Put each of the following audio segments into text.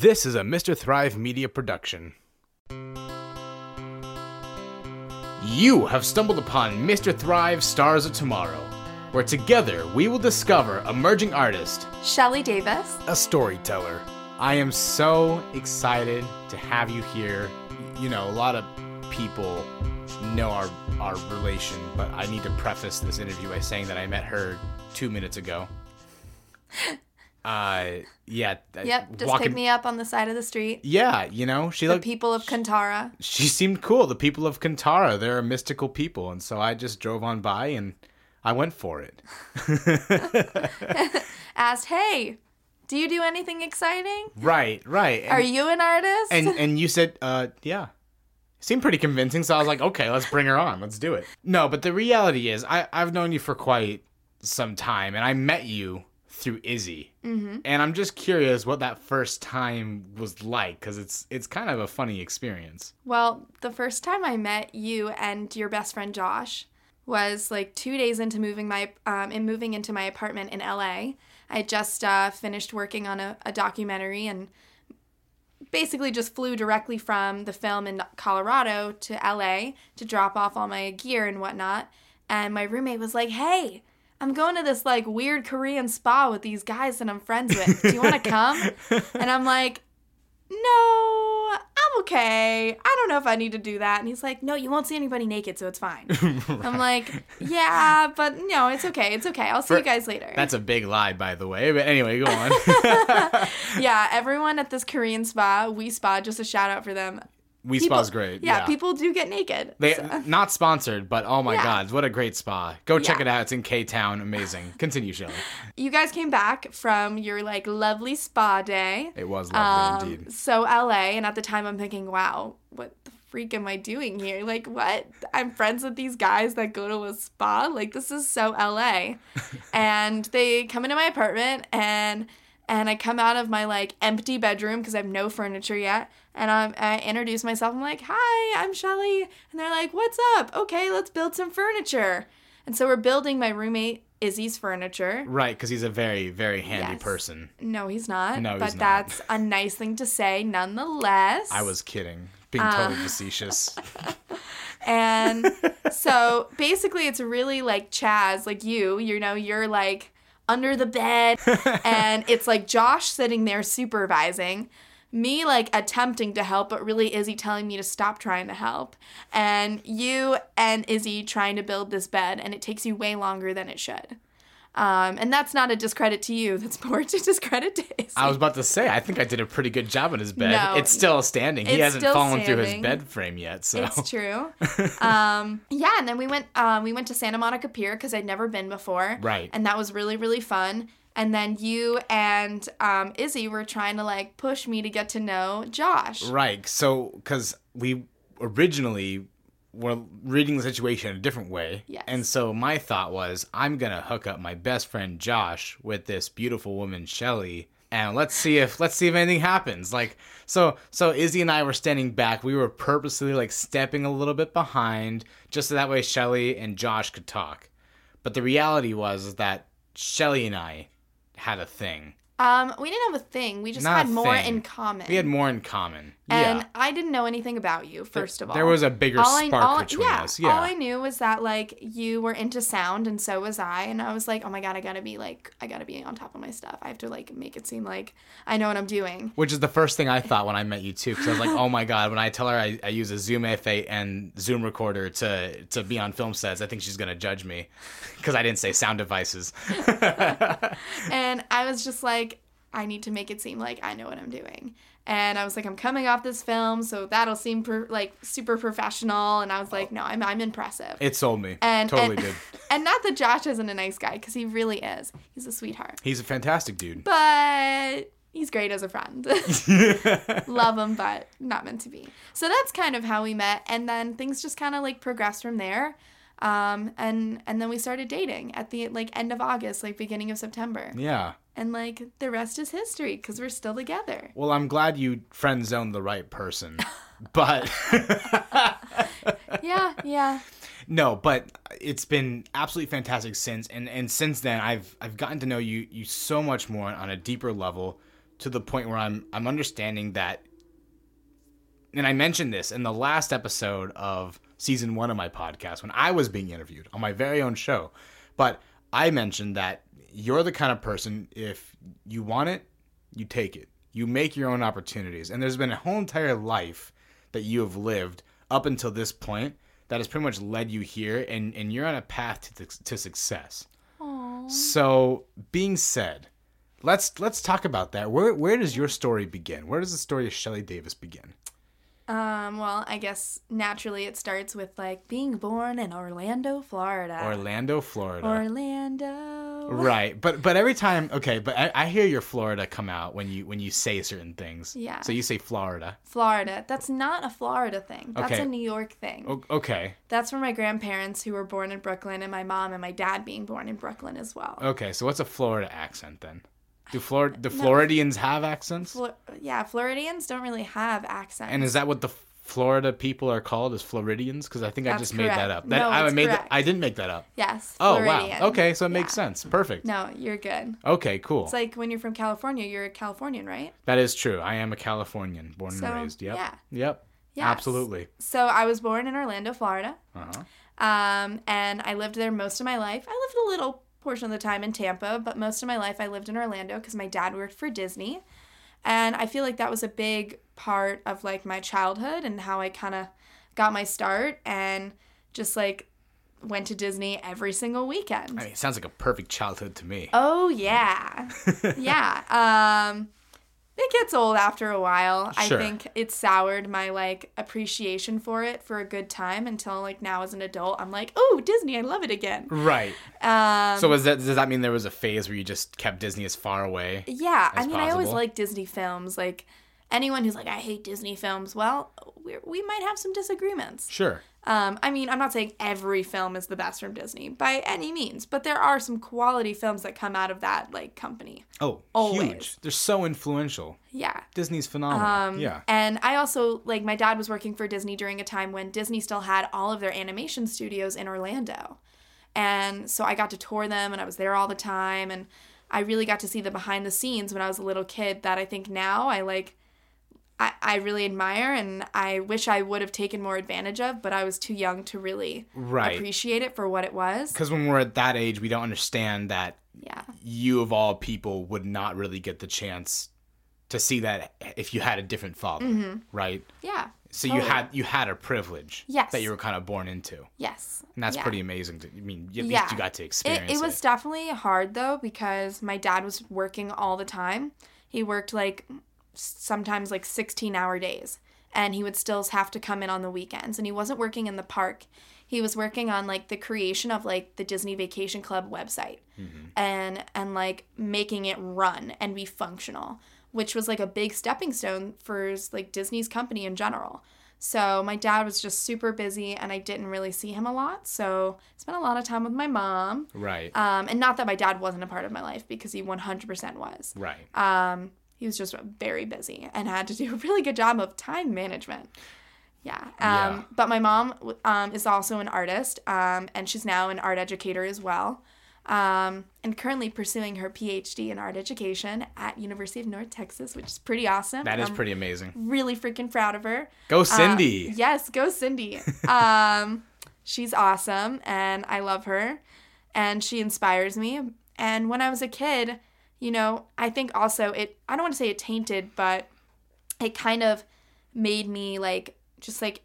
This is a Mr. Thrive Media production. You have stumbled upon Mr. Thrive Stars of Tomorrow, where together we will discover emerging artist, Shelley Davis. a storyteller. I am so excited to have you here. You know, a lot of people know our our relation, but I need to preface this interview by saying that I met her two minutes ago. Uh, yeah. Yep, just pick me up on the side of the street. Yeah, you know, she like The looked. people of Kantara. she seemed cool. The people of Kantara, they're a mystical people, and so I just drove on by and I went for it. Asked, hey, do you do anything exciting? right, right. And, Are you an artist? and and you said, uh, yeah. Seemed pretty convincing, so I was like, okay, let's bring her on. Let's do it. No, but the reality is, I I've known you for quite some time, and I met you through Izzy, mm-hmm. and I'm just curious what that first time was like, because it's it's kind of a funny experience. well, the first time I met you and your best friend Josh was like two days into moving my um, in moving into my apartment in LA. I just uh, finished working on a, a documentary and basically just flew directly from the film in Colorado to LA to drop off all my gear and whatnot. And my roommate was like, "Hey, I'm going to this like weird Korean spa with these guys that I'm friends with. Do you want to come?" and I'm like, "No, I'm okay. I don't know if I need to do that." And he's like, "No, you won't see anybody naked, so it's fine." I'm like, "Yeah, but no, it's okay. It's okay. I'll see you guys later." That's a big lie, by the way. But anyway, go on. yeah, everyone at this Korean spa, Wi Spa, just a shout out for them. We People- spa's great. Yeah, people do get naked. They So- not sponsored, but oh my Yeah. god, what a great spa! Go check Yeah. it out. It's in K Town. Amazing. Continue, Shelley. you guys came back from your like lovely spa day. It was lovely Um, indeed. So LA, and at the time I'm thinking, wow, what the freak am I doing here? Like, what? I'm friends with these guys that go to a spa. Like, this is so LA. and they come into my apartment and and I come out of my like empty bedroom because I have no furniture yet. And I'm, I introduce myself. I'm like, "Hi, I'm Shelley," and they're like, "What's up? Okay, let's build some furniture." And so we're building my roommate Izzy's furniture. Right, because he's a very, very handy Yes. person. No, he's not. No, he's but that's a nice thing to say nonetheless. I was kidding, being Uh. totally facetious. And so basically it's really like Chaz, like you, you know, you're like under the bed and it's like Josh sitting there supervising. Me like attempting to help, but really Izzy telling me to stop trying to help. And you and Izzy trying to build this bed, and it takes you way longer than it should. Um, and that's not a discredit to you. That's more to discredit to Izzy. I was about to say, I think I did a pretty good job on his bed. No. it's still standing. It's he hasn't fallen through his bed frame yet. So It's true. um, yeah, and then we went um, we went to Santa Monica Pier because I'd never been before. Right. And that was really really fun. And then you and um, Izzy were trying to like push me to get to know Josh. right, so because we originally were reading the situation a different way, Yes. and so my thought was, I'm gonna hook up my best friend Josh with this beautiful woman Shelley. And let's see if let's see if anything happens. Like so so Izzy and I were standing back. We were purposely like stepping a little bit behind just so that way Shelley and Josh could talk. But the reality was that Shelley and I had a thing. Um, we didn't have a thing. We just Not had more thing. in common. We had more in common. And yeah. I didn't know anything about you. First of all, There was a bigger all I, spark all, between yeah, us. Yeah. All I knew was that like you were into sound and so was I, and I was like, oh my god, I gotta be like, I gotta be on top of my stuff. I have to like make it seem like I know what I'm doing. Which is the first thing I thought when I met you too, because I was like, "Oh my god!" When I tell her I, I use a Zoom F8 and Zoom recorder to to be on film sets, I think she's gonna judge me because I didn't say sound devices. And I was just like, I need to make it seem like I know what I'm doing. And I was like, I'm coming off this film, so that'll seem per, like super professional. And I was like, no, I'm, I'm impressive. It sold me. and totally and, did. and not that Josh isn't a nice guy, because he really is. He's a sweetheart. He's a fantastic dude. But he's great as a friend. Love him, but not meant to be. So that's kind of how we met. And then things just kind of like progressed from there. Um, and and then we started dating at the like end of August, like beginning of September. Yeah. And like the rest is history because we're still together. Well, I'm glad you friend zoned the right person, but Yeah, yeah. no, but it's been absolutely fantastic since, and and since then I've I've gotten to know you you so much more on a deeper level, to the point where I'm I'm understanding that and I mentioned this in the last episode of season 1 of my podcast when I was being interviewed on my very own show. But I mentioned that you're the kind of person if you want it, you take it. You make your own opportunities. And there's been a whole entire life that you have lived up until this point that has pretty much led you here and, and you're on a path to, to success. Aww. So, being said, let's let's talk about that. Where where does your story begin? Where does the story of Shelley Davis begin? Um, well, I guess naturally it starts with like being born in Orlando, Florida. Orlando, Florida. Orlando. Right, but but every time, okay, but I, I hear your Florida come out when you when you say certain things. Yeah. So you say Florida. Florida. That's not a Florida thing. That's Okay. a New York thing. O- okay, That's for my grandparents who were born in Brooklyn and my mom and my dad being born in Brooklyn as well. okay. So what's a Florida accent then? Do Flor the Floridians have accents? Yeah, Floridians don't really have accents. And is that what the Florida people are called? as Floridians? Because I think I That's just made that up. That No, I made. correct. That, I didn't make that up. yes. Oh Floridian. wow. Okay, so it makes Yeah. sense. Perfect. No, you're good. Okay, cool. It's like when you're from California, you're a Californian, right? that is true. I am a Californian, born So, and raised. Yep. yeah. Yep. Yes. Absolutely. So I was born in Orlando, Florida. Uh-huh. Um, and I lived there most of my life. I lived a little portion of the time in Tampa, but most of my life I lived in Orlando because my dad worked for Disney. And I feel like that was a big part of like my childhood and how I kind of got my start and just like went to Disney every single weekend. I mean, it sounds like a perfect childhood to me. Oh yeah. yeah. Um it gets old after a while. Sure. I think it soured my like appreciation for it for a good time until like now as an adult I'm like, "Oh, Disney, I love it again." Right. Um So was that does that mean there was a phase where you just kept Disney as far away? yeah, I as mean, I always possible? like Disney films. Like anyone who's like, "I hate Disney films." Well, we we might have some disagreements. Sure. Um, I mean, I'm not saying every film is the best from Disney by any means, but there are some quality films that come out of that like company. Oh, Always. huge. They're so influential. Yeah. Disney's phenomenal. Um, yeah. And I also, like, my dad was working for Disney during a time when Disney still had all of their animation studios in Orlando. And so I got to tour them and I was there all the time. And I really got to see the behind the scenes when I was a little kid that I think now I like. I, I really admire and I wish I would have taken more advantage of, but I was too young to really Right. appreciate it for what it was. Because when we're at that age, we don't understand that Yeah. you of all people would not really get the chance to see that if you had a different father, mm-hmm. right? Yeah. So you had you had a privilege Yes. that you were kind of born into, Yes. and that's Yeah. pretty amazing. To, I mean, at Yeah. least you got to experience It, it. it was definitely hard though because my dad was working all the time. He worked like sometimes like 16 hour days and he would still have to come in on the weekends and he wasn't working in the park. He was working on like the creation of like the Disney Vacation Club website and and like making it run and be functional, which was like a big stepping stone for like Disney's company in general. So my dad was just super busy and I didn't really see him a lot. So I spent a lot of time with my mom. right, Um, and not that my dad wasn't a part of my life because he 100% was. right. Um, he was just very busy and had to do a really good job of time management. Yeah. Um, Yeah. But my mom um, is also an artist um, and she's now an art educator as well. Um, and currently pursuing her PhD in art education at University of North Texas, which is pretty awesome. that is I'm pretty amazing. really freaking proud of her. Go Uh, Cindy. yes, go Cindy. um, she's awesome and I love her and she inspires me. And when I was a kid, you know, I think also it, I don't want to say it tainted, but it kind of made me like, just like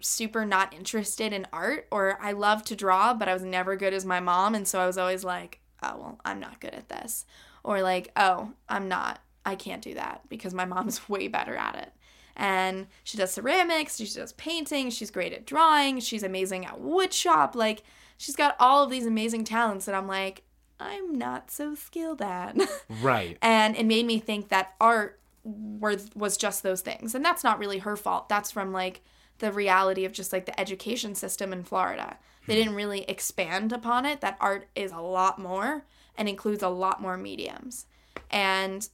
super not interested in art or I love to draw, but I was never good as my mom. And so I was always like, oh, well, I'm not good at this. Or like, oh, I'm not, I can't do that because my mom's way better at it. And she does ceramics, she does painting, she's great at drawing, she's amazing at wood shop. Like, she's got all of these amazing talents And I'm like, I'm not so skilled at. Right. and it made me think that art were, was just those things and that's not really her fault that's from like the reality of just like the education system in florida they didn't really expand upon it that art is a lot more and includes a lot more mediums and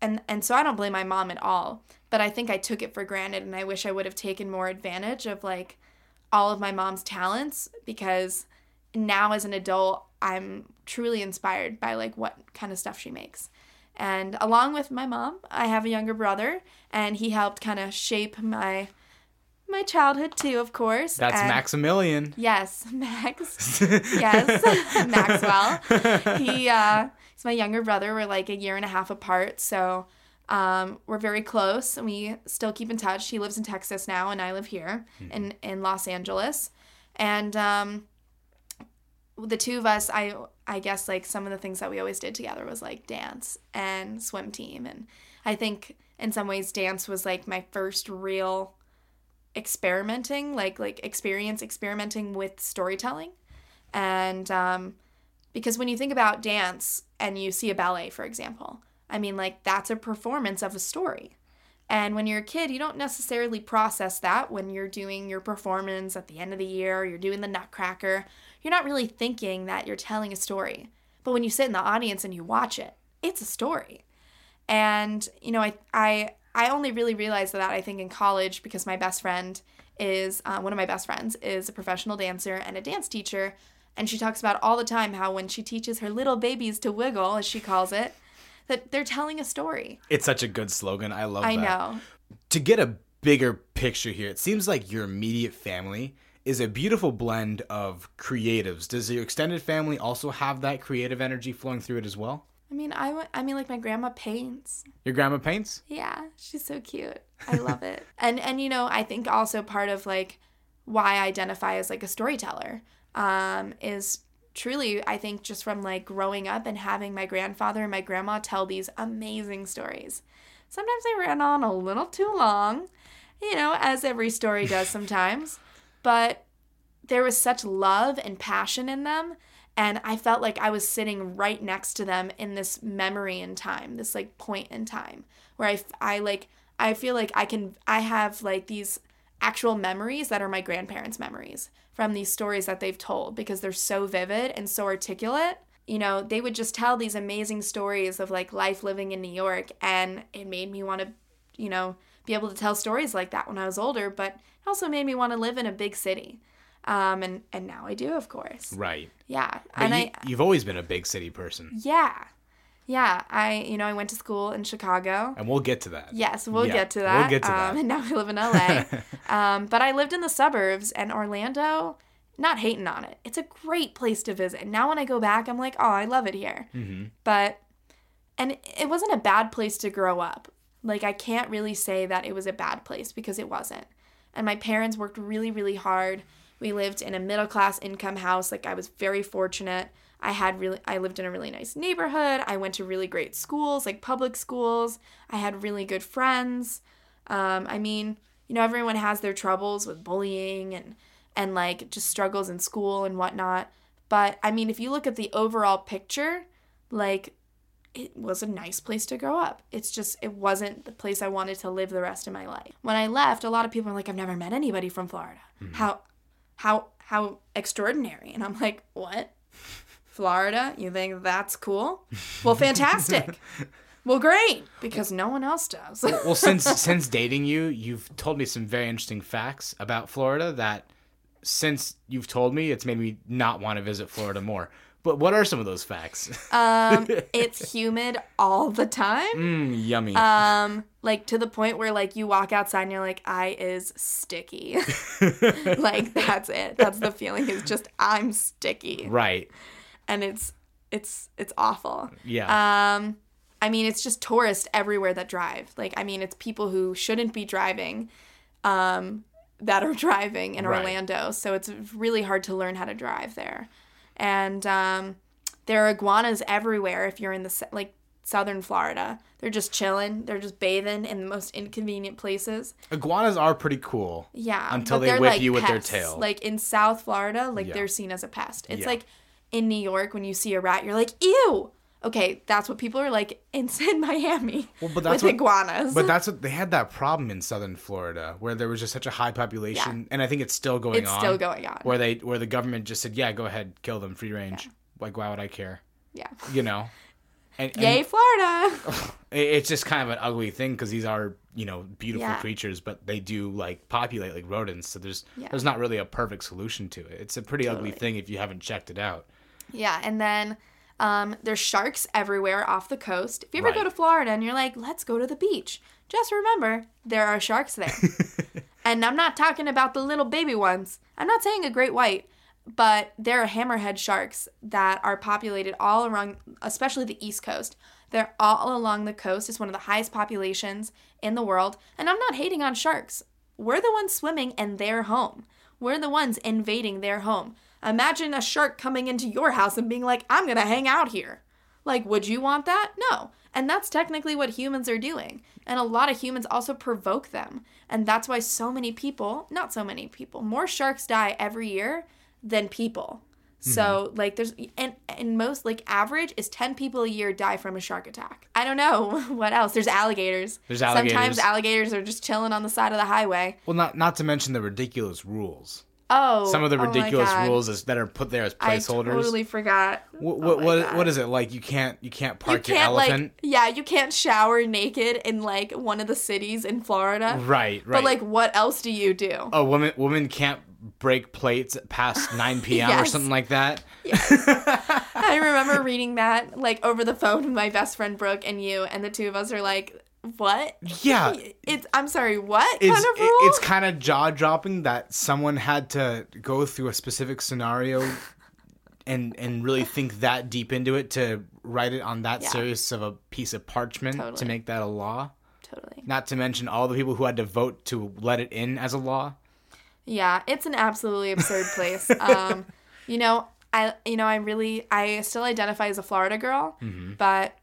and and so i don't blame my mom at all but i think i took it for granted and i wish i would have taken more advantage of like all of my mom's talents because now as an adult i'm truly inspired by like what kind of stuff she makes And along with my mom, I have a younger brother, and he helped kind of shape my my childhood too, of course. That's and Maximilian. Yes, Max. yes, Maxwell. He uh, he's my younger brother. We're like a year and a half apart, so um, we're very close, and we still keep in touch. He lives in Texas now, and I live here in in Los Angeles, and um, the two of us, I I guess like some of the things that we always did together was like dance and swim team, and I think in some ways dance was like my first real experimenting like like experience experimenting with storytelling. And um because when you think about dance and you see a ballet for example i mean like that's a performance of a story. And when you're a kid you don't necessarily process that when you're doing your performance at the end of the year you're doing the nutcracker you're not really thinking that you're telling a story but when you sit in the audience and you watch it it's a story and you know i i I only really realized that I think in college because my best friend is uh, one of my best friends is a professional dancer and a dance teacher, and she talks about all the time how when she teaches her little babies to wiggle, as she calls it, that they're telling a story. It's such a good slogan. I love I that. know. To get a bigger picture here, it seems like your immediate family is a beautiful blend of creatives. Does your extended family also have that creative energy flowing through it as well? I mean, I, wa- I mean, like my grandma paints. Your grandma paints? Yeah, she's so cute. I love it. And and you know, I think also part of like why I identify as like a storyteller um, is truly I think just from like growing up and having my grandfather and my grandma tell these amazing stories. Sometimes they ran on a little too long, you know, as every story does sometimes, but there was such love and passion in them and I felt like I was sitting right next to them in this memory in time, this like point in time where I, I like I feel like I can I have like these actual memories that are my grandparents' memories from these stories that they've told because they're so vivid and so articulate. You know, they would just tell these amazing stories of like life living in New York and it made me want to, you know, be able to tell stories like that when I was older, but it also made me want to live in a big city. Um, and and now I do, of course. Right. Yeah, But and you, I you've always been a big city person. yeah, yeah. I you know I went to school in Chicago. And we'll get to that. Yes, we'll Yeah, get to that. we'll get to um, that. And now I live in LA. um, but I lived in the suburbs and Orlando. Not hating on it. It's a great place to visit. Now when I go back, I'm like, oh, I love it here. Mm-hmm. But and it wasn't a bad place to grow up. Like I can't really say that it was a bad place because it wasn't. And my parents worked really, really hard. We lived in a middle class income house. Like I was very fortunate. I had really I lived in a really nice neighborhood. I went to really great schools, like public schools. I had really good friends. Um, I mean, you know, everyone has their troubles with bullying and and like just struggles in school and whatnot. But I mean, if you look at the overall picture, like it was a nice place to grow up. It's just it wasn't the place I wanted to live the rest of my life. When I left, a lot of people were like, "I've never met anybody from Florida. Mm-hmm. How, how, how extraordinary!" And I'm like, "What? Florida? You think that's cool? Well, fantastic. well, great because no one else does." well, since since dating you, you've told me some very interesting facts about Florida that since you've told me, it's made me not want to visit Florida more. But what are some of those facts? um, it's humid all the time. mm, yummy. Um, like to the point where like you walk outside and you're like, I is sticky. like that's it. That's the feeling is just I'm sticky. right. And it's it's it's awful. Yeah. Um I mean it's just tourists everywhere that drive. Like I mean it's people who shouldn't be driving um that are driving in Right. Orlando. So it's really hard to learn how to drive there. And um there are iguanas everywhere if you're in the like southern Florida. They're just chilling. They're just bathing in the most inconvenient places. Iguanas are pretty cool. Yeah. Until they whip like, you with their tail. Like in South Florida, like Yeah. they're seen as a pest. It's Yeah. like in New York when you see a rat, you're like, ew. Okay, that's what people are like in, Miami Well, but that's with what- iguanas. But that's what they had that problem in southern Florida where there was just such a high population, and I think it's still going it's on. still going on. Where they where the government just said, "Yeah, go ahead, kill them, free range." Like, why would I care? Yeah. You know. And, and Yay, Florida. it's just kind of an ugly thing because these are you know beautiful Yeah. creatures, but they do like populate like rodents. So there's Yeah. there's not really a perfect solution to it. It's a pretty ugly thing if you haven't checked it out. yeah, and then Um, there's sharks everywhere off the coast. If you ever Right. go to Florida and you're like, let's go to the beach, just remember there are sharks there. and I'm not talking about the little baby ones. I'm not saying a great white, but there are hammerhead sharks that are populated all around, especially the East Coast. They're all along the coast. It's one of the highest populations in the world. And I'm not hating on sharks. We're the ones swimming in their home. We're the ones invading their home. Imagine a shark coming into your house and being like, I'm going to hang out here. Like, would you want that? No. And that's technically what humans are doing. And a lot of humans also provoke them. And that's why so many people, not so many people, more sharks die every year than people. So mm-hmm. like there's and and most like average is 10 people a year die from a shark attack. I don't know what else. There's alligators. There's alligators. Sometimes alligators. alligators are just chilling on the side of the highway. Well, not not to mention the ridiculous rules. Oh. Some of the oh ridiculous God. rules is, that are put there as placeholders. I totally forgot. what Oh what my what, what is it like? You can't you can't park your can't elephant. like yeah, you can't shower naked in like one of the cities in Florida. right, right. But like what else do you do? a woman woman can't break plates past 9 p.m. or something like that. I remember reading that like over the phone with my best friend Brooke and you, and the two of us are like, "What? Yeah. It's I'm sorry, what It's kind of rule?" it's kind of jaw dropping that someone had to go through a specific scenario and and really think that deep into it to write it on that Yeah. serious of a piece of parchment to make that a law. totally. Not to mention all the people who had to vote to let it in as a law. Yeah, it's an absolutely absurd place. Um, you know, I you know I really I still identify as a Florida girl, Mm-hmm. but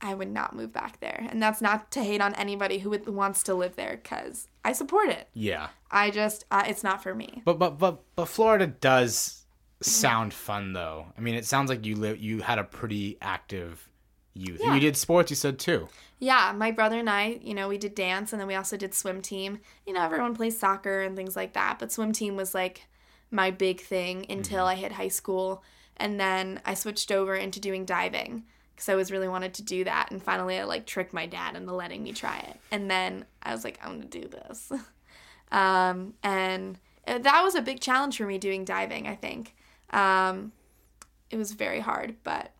I would not move back there, and that's not to hate on anybody who would, wants to live there because I support it. Yeah. I just uh, it's not for me. But but but but Florida does sound fun though. I mean, it sounds like you live you had a pretty active youth. Yeah. you did sports, you said too. Yeah, my brother and I, you know, we did dance and then we also did swim team. You know, everyone plays soccer and things like that, but swim team was like my big thing until I hit high school. And then I switched over into doing diving because I was really wanted to do that. And finally, I like tricked my dad into letting me try it. And then I was like, I'm to do this. um, and uh, that was a big challenge for me doing diving, I think. Um, it was very hard, but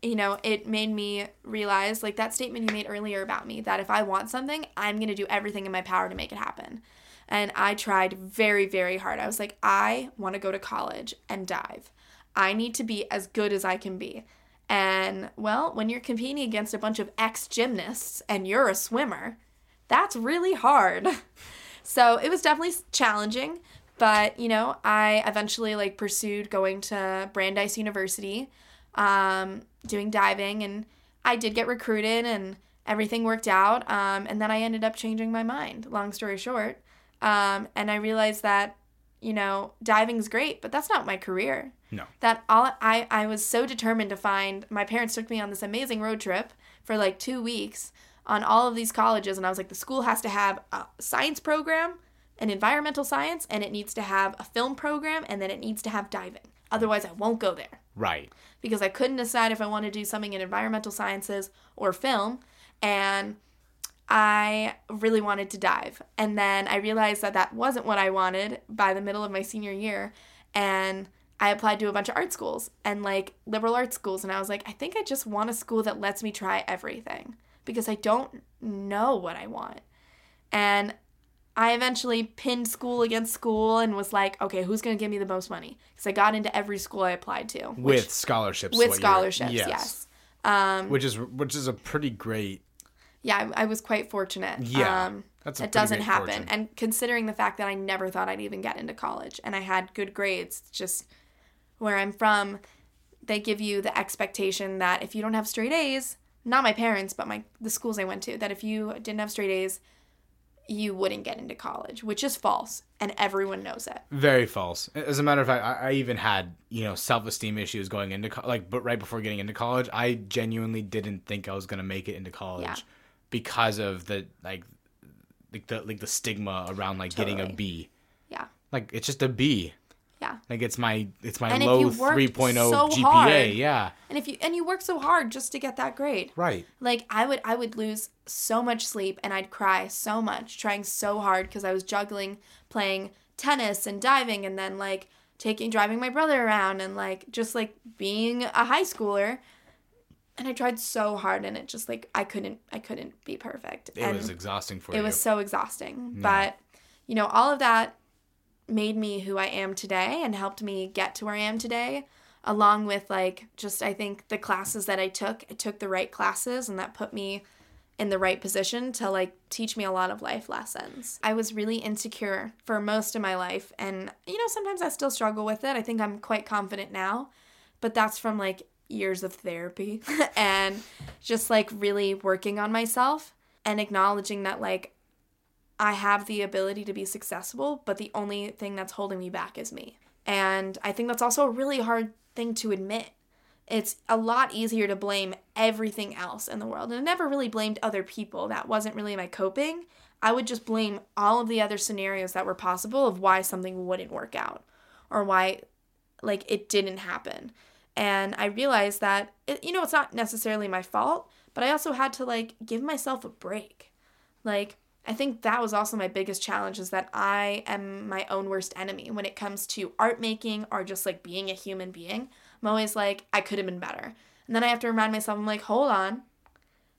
you know, it made me realize like that statement you made earlier about me that if I want something, I'm to do everything in my power to make it happen. And I tried very, very hard. I was like, I want to go to college and dive. I need to be as good as I can be. And well, when you're competing against a bunch of ex gymnasts and you're a swimmer, that's really hard. so it was definitely challenging. But, you know, I eventually like pursued going to Brandeis University um, doing diving, and I did get recruited, and everything worked out. Um, and then I ended up changing my mind. Long story short, um, and I realized that you know diving's great, but that's not my career. No. That all I I was so determined to find. My parents took me on this amazing road trip for like two weeks on all of these colleges, and I was like, the school has to have a science program, an environmental science, and it needs to have a film program, and then it needs to have diving. Otherwise, I won't go there Right. because I couldn't decide if I wanted to do something in environmental sciences or film. And I really wanted to dive. And then I realized that that wasn't what I wanted by the middle of my senior year. And I applied to a bunch of art schools and like liberal arts schools. And I was like, I think I just want a school that lets me try everything because I don't know what I want. And I eventually pinned school against school and was like, okay, who's going to give me the most money? Because I got into every school I applied to. which- With scholarships. with scholarships, yes. Um, Which is which is a pretty great yeah, I, I was quite fortunate. Yeah, um, that's a it doesn't happen. fortune. And considering the fact that I never thought I'd even get into college, and I had good grades, just where I'm from, they give you the expectation that if you don't have straight A's, not my parents, but my the schools I went to, that if you didn't have straight A's, you wouldn't get into college, which is false, and everyone knows it. Very false. As a matter of fact, I, I even had you know self esteem issues going into co- like, but right before getting into college, I genuinely didn't think I was gonna make it into college Yeah. because of the like, like the like the stigma around like getting a B. Yeah, Like it's just a B. yeah. Like it's my it's my And low you worked 3.0 so GPA. hard- Yeah. And if you and you work so hard just to get that grade. Right. like i would i would lose so much sleep and i'd cry so much trying so hard because i was juggling playing tennis and diving and then like taking driving my brother around and like just like being a high schooler and I tried so hard and it just like I couldn't I couldn't be perfect. It and was exhausting for it you. It was so exhausting. But you know, all of that made me who I am today and helped me get to where I am today along with like just I think the classes that I took, I took the right classes and that put me in the right position to like teach me a lot of life lessons. I was really insecure for most of my life and you know sometimes I still struggle with it. I think I'm quite confident now, but that's from like years of therapy and just like really working on myself and acknowledging that like I have the ability to be successful, but the only thing that's holding me back is me. And I think that's also a really hard thing to admit. It's a lot easier to blame everything else in the world. And I never really blamed other people. That wasn't really my coping. I would just blame all of the other scenarios that were possible of why something wouldn't work out or why like it didn't happen. And I realized that it, you know it's not necessarily my fault, but I also had to like give myself a break. Like I think that was also my biggest challenge is that I am my own worst enemy when it comes to art making or just like being a human being. I'm always like, I could have been better. And then I have to remind myself, I'm like, hold on.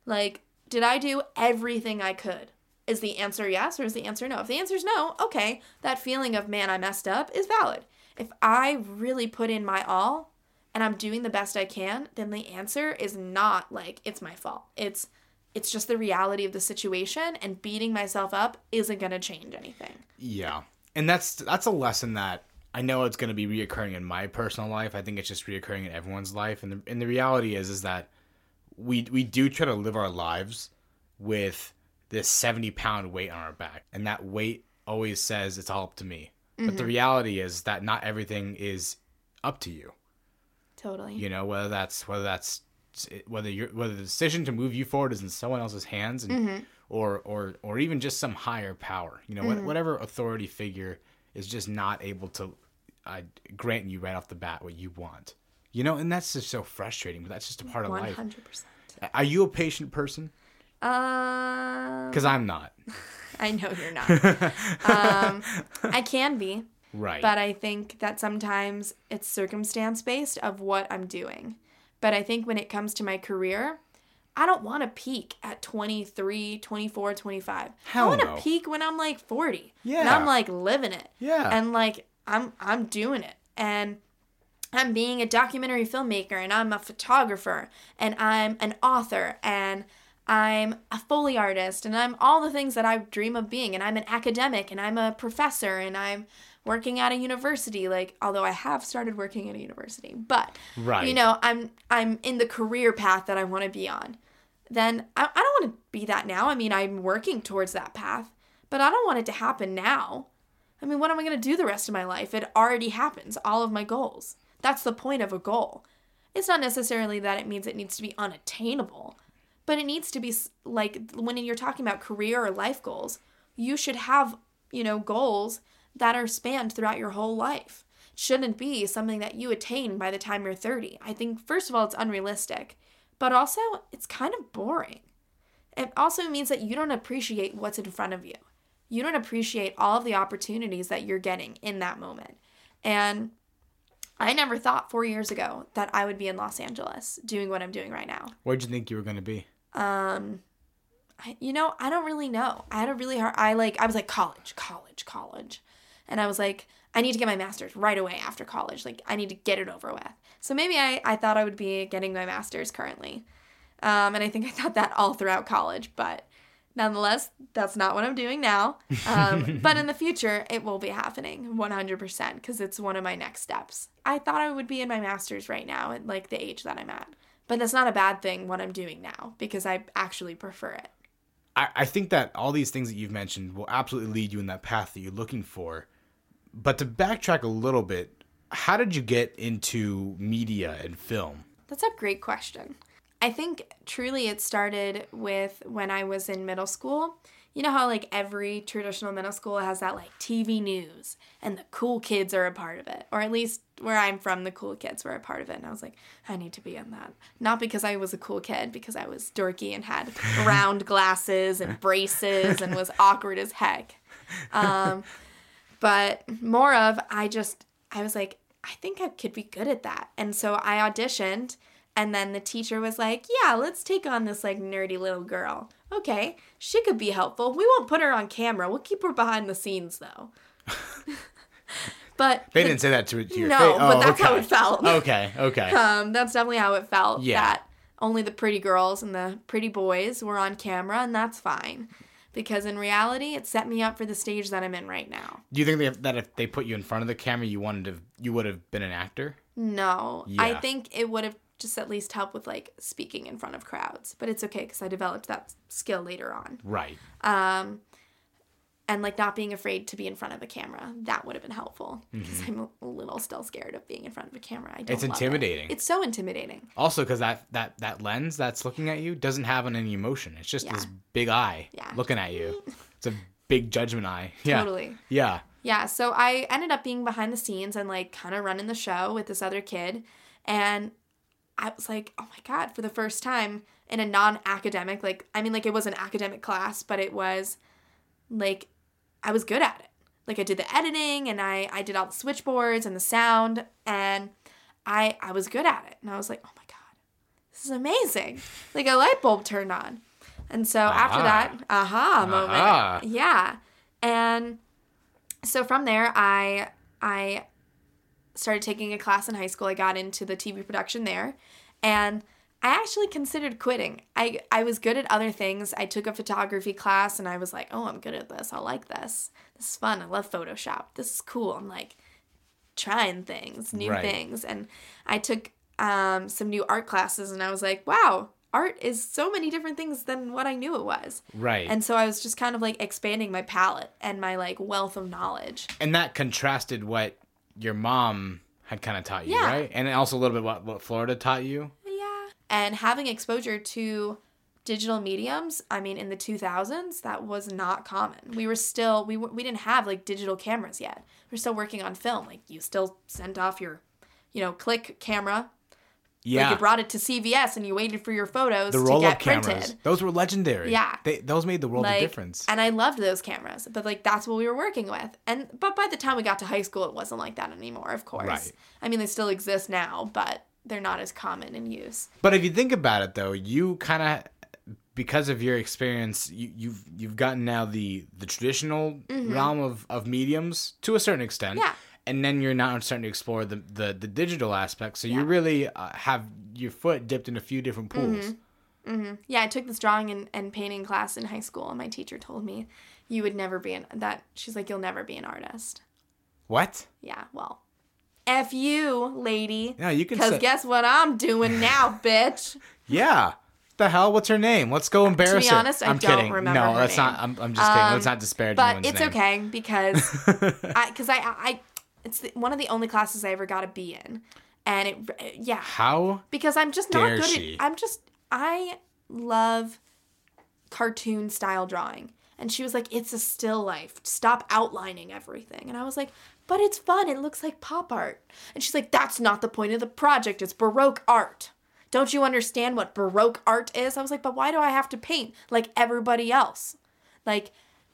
Like, did I do everything I could? Is the answer yes or is the answer no? If the answer is no, okay, that feeling of, man, I messed up is valid. If I really put in my all and I'm doing the best I can, then the answer is not like it's my fault. It's it's just the reality of the situation and beating myself up isn't going to change anything. Yeah. And that's that's a lesson that I know it's going to be reoccurring in my personal life. I think it's just reoccurring in everyone's life. And the, and the reality is is that we we do try to live our lives with this 70 pound weight on our back. And that weight always says it's all up to me. But the mm-hmm. reality is that not everything is up to you. Totally. You know, whether that's whether that's whether you're whether the decision to move you forward is in someone else's hands and or or or even just some higher power. You know, what whatever authority figure is just not able to uh, grant you right off the bat what you want. You know, and that's just so frustrating. But that's just a part of life. 100%. Are you a patient person? Um, Because I'm not. I know you're not. um, I can be, Right. but I think that sometimes it's circumstance based of what I'm doing. But I think when it comes to my career, I don't want to peak at 23, 24, 25. Hell I want to no. peak when I'm like 40. Yeah. And. I'm like living it. Yeah. And like I'm I'm doing it. And I'm being a documentary filmmaker and I'm a photographer and I'm an author and I'm a Foley artist and I'm all the things that I dream of being and I'm an academic and I'm a professor and I'm working at a university like although I have started working at a university but Right. you know I'm I'm in the career path that I want to be on then I, I don't want to be that now I mean I'm working towards that path but I don't want it to happen now I mean, what am I going to do the rest of my life? It already happens, all of my goals. That's the point of a goal. It's not necessarily that it means it needs to be unattainable, but it needs to be like when you're talking about career or life goals, you should have, you know, goals that are spanned throughout your whole life. It shouldn't be something that you attain by the time you're 30. I think, first of all, it's unrealistic, but also it's kind of boring. It also means that you don't appreciate what's in front of you you don't appreciate all of the opportunities that you're getting in that moment. And I never thought four years ago that I would be in Los Angeles doing what I'm doing right now. Where'd you think you were going to be? Um, I, you know, I don't really know. I had a really hard. I like. I was like college, college, college, and I was like, I need to get my master's right away after college. Like, I need to get it over with. So maybe I I thought I would be getting my master's currently, um, and I think I thought that all throughout college, but. Nonetheless, that's not what I'm doing now. Um, but in the future, it will be happening 100% because it's one of my next steps. I thought I would be in my master's right now at like the age that I'm at. But that's not a bad thing what I'm doing now because I actually prefer it. I, I think that all these things that you've mentioned will absolutely lead you in that path that you're looking for. But to backtrack a little bit, how did you get into media and film? That's a great question. I think truly it started with when I was in middle school. You know how like every traditional middle school has that like TV news and the cool kids are a part of it. Or at least where I'm from, the cool kids were a part of it. And I was like, I need to be in that. Not because I was a cool kid, because I was dorky and had round glasses and braces and was awkward as heck. Um, but more of I just I was like, I think I could be good at that. And so I auditioned and then the teacher was like, "Yeah, let's take on this like nerdy little girl." Okay, she could be helpful. We won't put her on camera. We'll keep her behind the scenes though. but They the- didn't say that to, to your no, face. but Oh, that's how it felt. Okay, okay. Um, that's definitely how it felt. Yeah. That only the pretty girls and the pretty boys were on camera, and that's fine. Because in reality, it set me up for the stage that I'm in right now. Do you think they, that if they put you in front of the camera, you wanted to, you would have been an actor? No, I think it would have just at least helped with like speaking in front of crowds. But it's okay because I developed that skill later on. Right. Um, and like not being afraid to be in front of a camera, that would have been helpful because I'm a little still scared of being in front of a camera. I don't. Mm-hmm. It's love it. intimidating. It's so intimidating. Also, because that, that that lens that's looking at you doesn't have any emotion. It's just Yeah. this big eye Yeah. looking at you. It's a big judgment eye. Yeah. Totally. Yeah. Yeah, so I ended up being behind the scenes and like kind of running the show with this other kid. And I was like, oh my God, for the first time in a non academic, like, I mean, like, it was an academic class, but it was like, I was good at it. Like, I did the editing and I, I did all the switchboards and the sound, and I, I was good at it. And I was like, oh my God, this is amazing. Like, a light bulb turned on. And so after Aha. that, aha, moment. Aha. Yeah. And so from there i i started taking a class in high school i got into the tv production there and i actually considered quitting i i was good at other things i took a photography class and i was like oh i'm good at this i like this this is fun i love photoshop this is cool i'm like trying things new Right. things and i took um, some new art classes and i was like wow art is so many different things than what i knew it was Right. and so I was just kind of like expanding my palette and my like wealth of knowledge. and that contrasted what your mom had kind of taught you, Yeah. right? And also a little bit what, what Florida taught you. And having exposure to digital mediums, I mean in the 2000s, that was not common. We were still we we didn't have like digital cameras yet. We are still working on film. Like you still sent off your you know, click camera. Yeah. Like you brought it to CVS and you waited for your photos the to roll get up cameras. printed. Those were legendary. Yeah. They, those made the world like of difference. and I loved those cameras, but like that's what we were working with. And but by the time we got to high school, it wasn't like that anymore. Of course, Right. I mean they still exist now, but they're not as common in use. But if you think about it, though, you kind of, because of your experience, you, you've you've gotten now the the traditional realm of, of mediums to a certain extent. Mm-hmm. Yeah. And then you're now starting to explore the, the, the digital aspect. So you really uh, have your foot dipped in a few different pools. Mm-hmm. Yeah, I took this drawing and, and painting class in high school, and my teacher told me you would never be an that. She's like, you'll never be an artist. What? Yeah, well, f you, lady. Yeah, you can Because say- guess what I'm doing now, bitch. Yeah. The hell? What's her name? Let's go embarrass her. To be honest, I I'm don't kidding. remember no, her that's name. not. I'm, I'm just kidding. Let's Um, not disparage But it's name. okay because I because I I it's the, one of the only classes I ever got a B in, and it yeah How? because I'm just not good she. at I'm just I love cartoon style drawing. And she was like, "It's a still life. Stop outlining everything." And I was like, "But it's fun. It looks like pop art." And she's like, "That's not the point of the project. It's baroque art. Don't you understand what baroque art is?" I was like, "But why do I have to paint like everybody else?" Like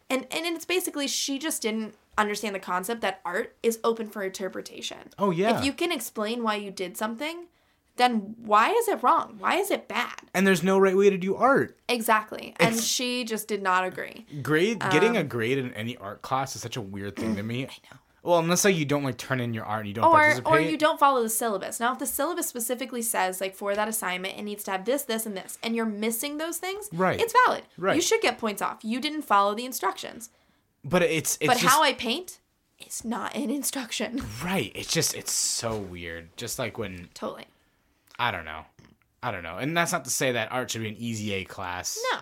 and and it's basically she just didn't understand the concept that art is open for interpretation. Oh, yeah. If you can explain why you did something, then why is it wrong? Why is it bad? And there's no right way to do art. Exactly. And It's- she just did not agree. Grade getting Um, a grade in any art class is such a weird thing to me. I know. Well, unless like you don't like turn in your art and you don't Or participate. or or you don't follow the syllabus. Now if the syllabus specifically says like for that assignment it needs to have this, this, and this, and you're missing those things, Right. it's valid. Right. You should get points off. You didn't follow the instructions. But it's it's but just how I paint is not an instruction. right. It's just it's so weird. Just like when totally. I don't know, I don't know. And that's not to say that art should be an easy A class. No.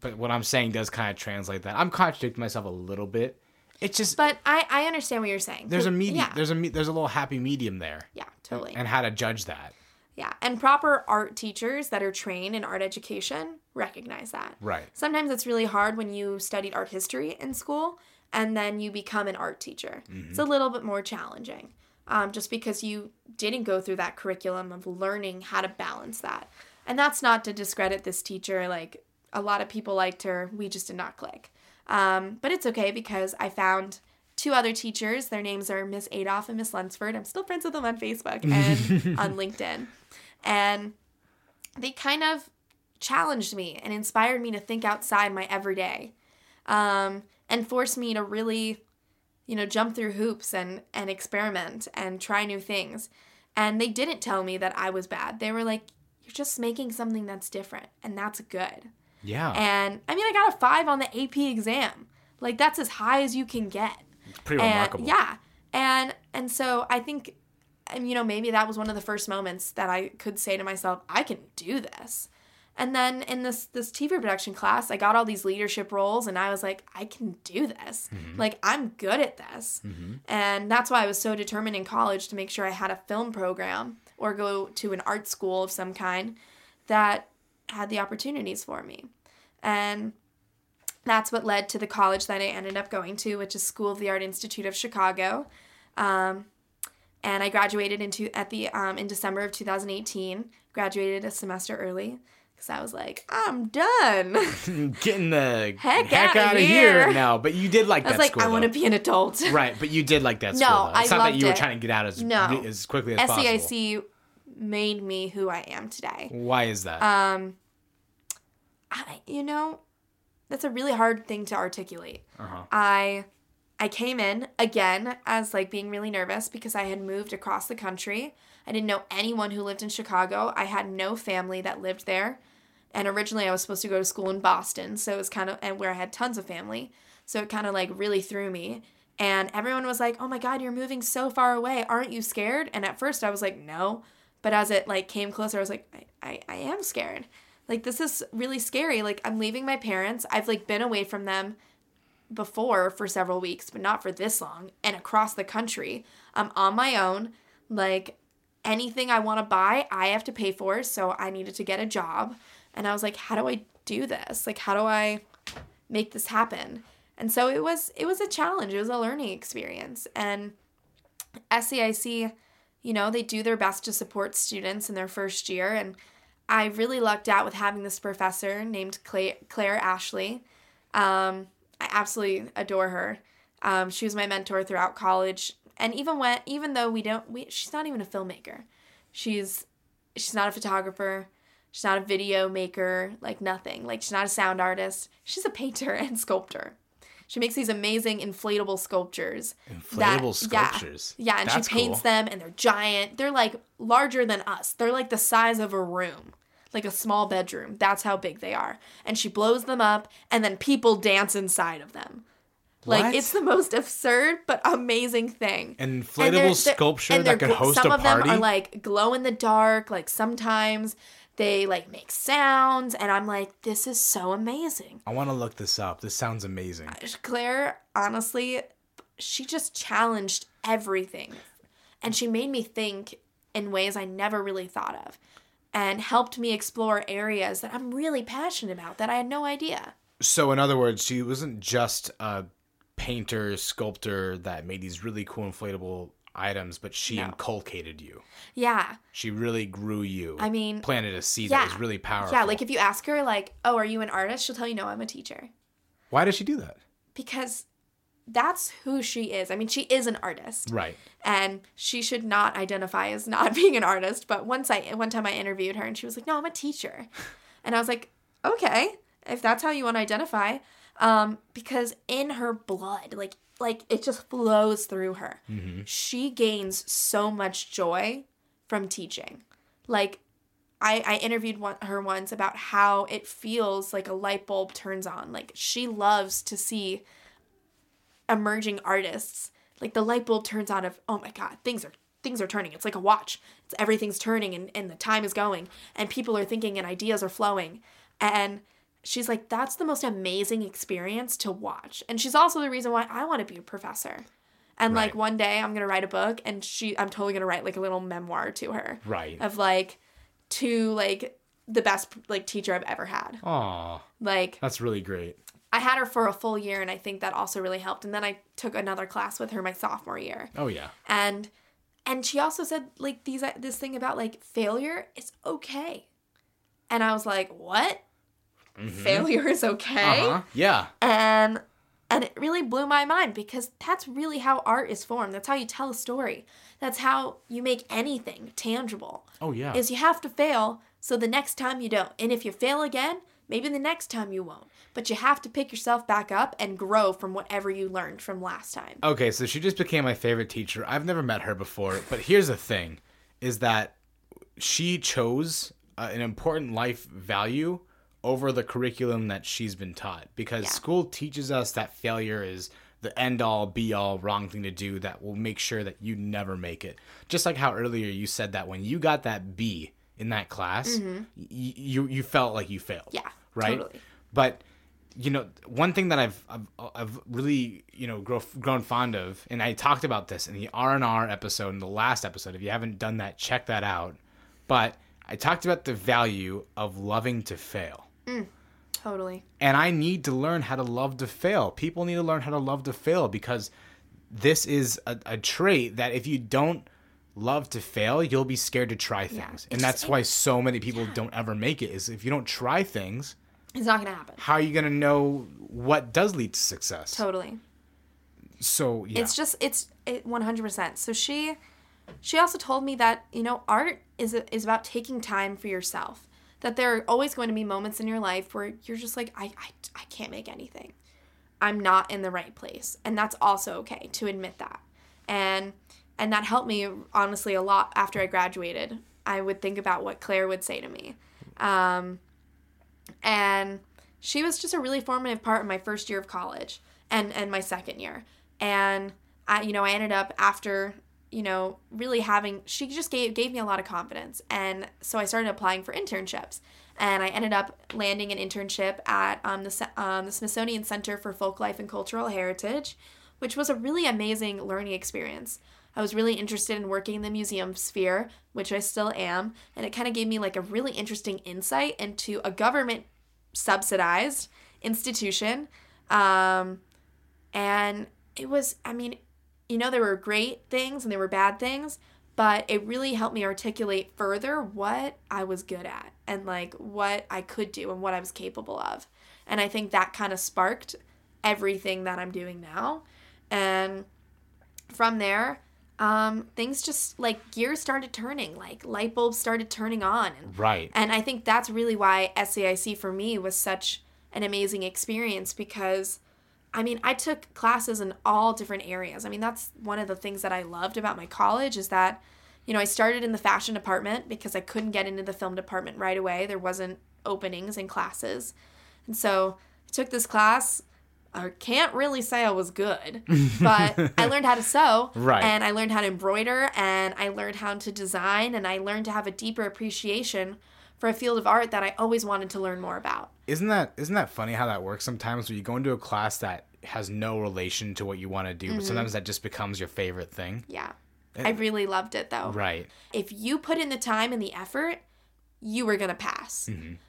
But what I'm saying does kind of translate that. I'm contradicting myself a little bit. It's just But I, I understand what you're saying. there's a medium. Yeah. There's a me- there's a little happy medium there. yeah, totally. And how to judge that. Yeah, and proper art teachers that are trained in art education recognize that. Right. Sometimes it's really hard when you studied art history in school and then you become an art teacher. It's a little bit more challenging um, just because you didn't go through that curriculum of learning how to balance that. And that's not to discredit this teacher. Like, a lot of people liked her. We just did not click. Um, but it's okay because I found two other teachers. Their names are Miss Adolph and Miss Lunsford. I'm still friends with them on Facebook and on LinkedIn. And they kind of challenged me and inspired me to think outside my everyday um, and forced me to really, you know, jump through hoops and, and experiment and try new things. And they didn't tell me that I was bad. They were like, you're just making something that's different, and that's good. Yeah. And I mean, I got a five on the AP exam. Like, that's as high as you can get. Pretty And- remarkable. Yeah. And and so I think and you know, maybe that was one of the first moments that I could say to myself, I can do this. And then in this this TV production class, I got all these leadership roles and I was like, I can do this. Mm-hmm. Like I'm good at this. Mm-hmm. And that's why I was so determined in college to make sure I had a film program or go to an art school of some kind that had the opportunities for me. And that's what led to the college that I ended up going to, which is School of the Art Institute of Chicago. Um, and I graduated into at the um, in December of 2018. Graduated a semester early because I was like, I'm done. Getting the Heck heck, out of here. here. No, but you did like I was that like, school. I want to be an adult. Right, but you did like that No, school. Though. It's I not that loved you were trying to get out as No. as quickly as possible. SAIC made me who I am today. Why is that? Um, I, you know, that's a really hard thing to articulate. uh-huh. I I came in again as like being really nervous because I had moved across the country. I didn't know anyone who lived in Chicago. I had no family that lived there. And originally I was supposed to go to school in Boston, so it was kind of and where I had tons of family. So it kind of like really threw me. And everyone was like, "Oh my god, you're moving so far away. Aren't you scared?" And at first I was like, "No." But as it like came closer, I was like, I, I, I am scared. Like this is really scary. Like I'm leaving my parents. I've like been away from them before for several weeks, but not for this long, and across the country. I'm on my own. Like anything I want to buy, I have to pay for. So I needed to get a job. And I was like, how do I do this? Like, how do I make this happen? And so it was it was a challenge. It was a learning experience. And SAIC, you know, they do their best to support students in their first year. And I really lucked out with having this professor named Claire, Claire Ashley. Um, I absolutely adore her. Um, she was my mentor throughout college, and even when even though we don't, we she's not even a filmmaker. She's she's not a photographer. She's not a video maker. Like nothing. Like she's not a sound artist. She's a painter and sculptor. She makes these amazing inflatable sculptures. that- Inflatable yeah. sculptures. Yeah, and That's she paints cool. them, and they're giant. They're like larger than us. They're like the size of a room, like a small bedroom. That's how big they are. And she blows them up, and then people dance inside of them. Like What? it's the most absurd but amazing thing. An And inflatable they're- they're- sculpture and that could host some of them are like glow in the dark. Like sometimes they like make sounds, and I'm like, this is so amazing. I want to look this up. This sounds amazing. Uh, Claire, honestly, she just challenged everything. And she made me think in ways I never really thought of and helped me explore areas that I'm really passionate about that I had no idea. So, in other words, she wasn't just a painter, sculptor that made these really cool inflatable items, but she No. inculcated you. Yeah. She really grew you. I mean, planted a seed yeah. that was really powerful. Yeah, like if you ask her like, "Oh, are you an artist?" she'll tell you, "No, I'm a teacher." Why does she do that? Because that's who she is. I mean, she is an artist. Right. and she should not identify as not being an artist but once i one time i interviewed her and she was like no i'm a teacher and i was like okay if that's how you want to identify um because in her blood like like it just flows through her she gains so much joy from teaching like I, I interviewed one, her once about how it feels like a light bulb turns on. Like she loves to see emerging artists like the light bulb turns on of oh my god things are things are turning. It's like a watch. It's everything's turning and, and the time is going and people are thinking and ideas are flowing. And she's like that's the most amazing experience to watch. And she's also the reason why i want to be a professor. And like one day i'm gonna write a book and she i'm totally gonna write like a little memoir to her Right. of like to like the best like teacher i've ever had. Aw, like that's really great. I had her for a full year, and I think that also really helped. And then I took another class with her my sophomore year, Oh yeah. and and she also said like these this thing about like failure is okay, and I was like, what? Failure is okay, Uh huh. Yeah. and And it really blew my mind because that's really how art is formed. That's how you tell a story. That's how you make anything tangible. Oh yeah. Is you have to fail so the next time you don't. And if you fail again, maybe the next time you won't. But you have to pick yourself back up and grow from whatever you learned from last time. Okay, so she just became my favorite teacher. I've never met her before, but here's the thing is that she chose uh, an important life value over the curriculum that she's been taught because Yeah. school teaches us that failure is the end all be all wrong thing to do that will make sure that you never make it. Just like how earlier you said that when you got that B in that class, y- you you felt like you failed. Mm-hmm. Yeah, Right? totally. But you know, one thing that I've I've, I've really you know grow, grown fond of, and I talked about this in the R and R episode in the last episode. If you haven't done that, check that out. But I talked about the value of loving to fail. Mm, totally. And I need to learn how to love to fail. People need to learn how to love to fail because this is a, a trait that if you don't love to fail, you'll be scared to try things. And It's that's why so many people don't ever make it is if you don't try things, It's not going to happen. how are you going to know what does lead to success? Totally. So, yeah. It's just it's it 100%. So she she also told me that, you know, art is is about taking time for yourself. That there are always going to be moments in your life where you're just like I I, I can't make anything. I'm not in the right place. And that's also okay to admit that. And and that helped me honestly a lot after I graduated. I would think about what Claire would say to me. Um, and she was just a really formative part in my first year of college and and my second year. And i you know i ended up after you know really having she just gave gave me a lot of confidence. And so i started applying for internships. And i ended up landing an internship at um, the, um, the smithsonian center for folk life and cultural heritage which was a really amazing learning experience I was really interested in working in the museum sphere, which I still am, and it kind of gave me like a really interesting insight into a government subsidized institution. Um, and it was, I mean, you know, there were great things and there were bad things, but it really helped me articulate further what I was good at and like what I could do and what I was capable of. And I think that kind of sparked everything that I'm doing now. And from there, um, things just like gears started turning, like light bulbs started turning on. And right. and I think that's really why SAIC for me was such an amazing experience because I mean, I took classes in all different areas. I mean, that's one of the things that I loved about my college is that you know, I started in the fashion department because I couldn't get into the film department right away. There wasn't openings in classes. And so, I took this class I can't really say I was good, but I learned how to sew, Right. and I learned how to embroider, and I learned how to design, and I learned to have a deeper appreciation for a field of art that I always wanted to learn more about. Isn't that isn't that funny how that works sometimes where you go into a class that has no relation to what you want to do, Mm-hmm. but sometimes that just becomes your favorite thing. Yeah, I really loved it though. Right. If you put in the time and the effort, you were gonna pass.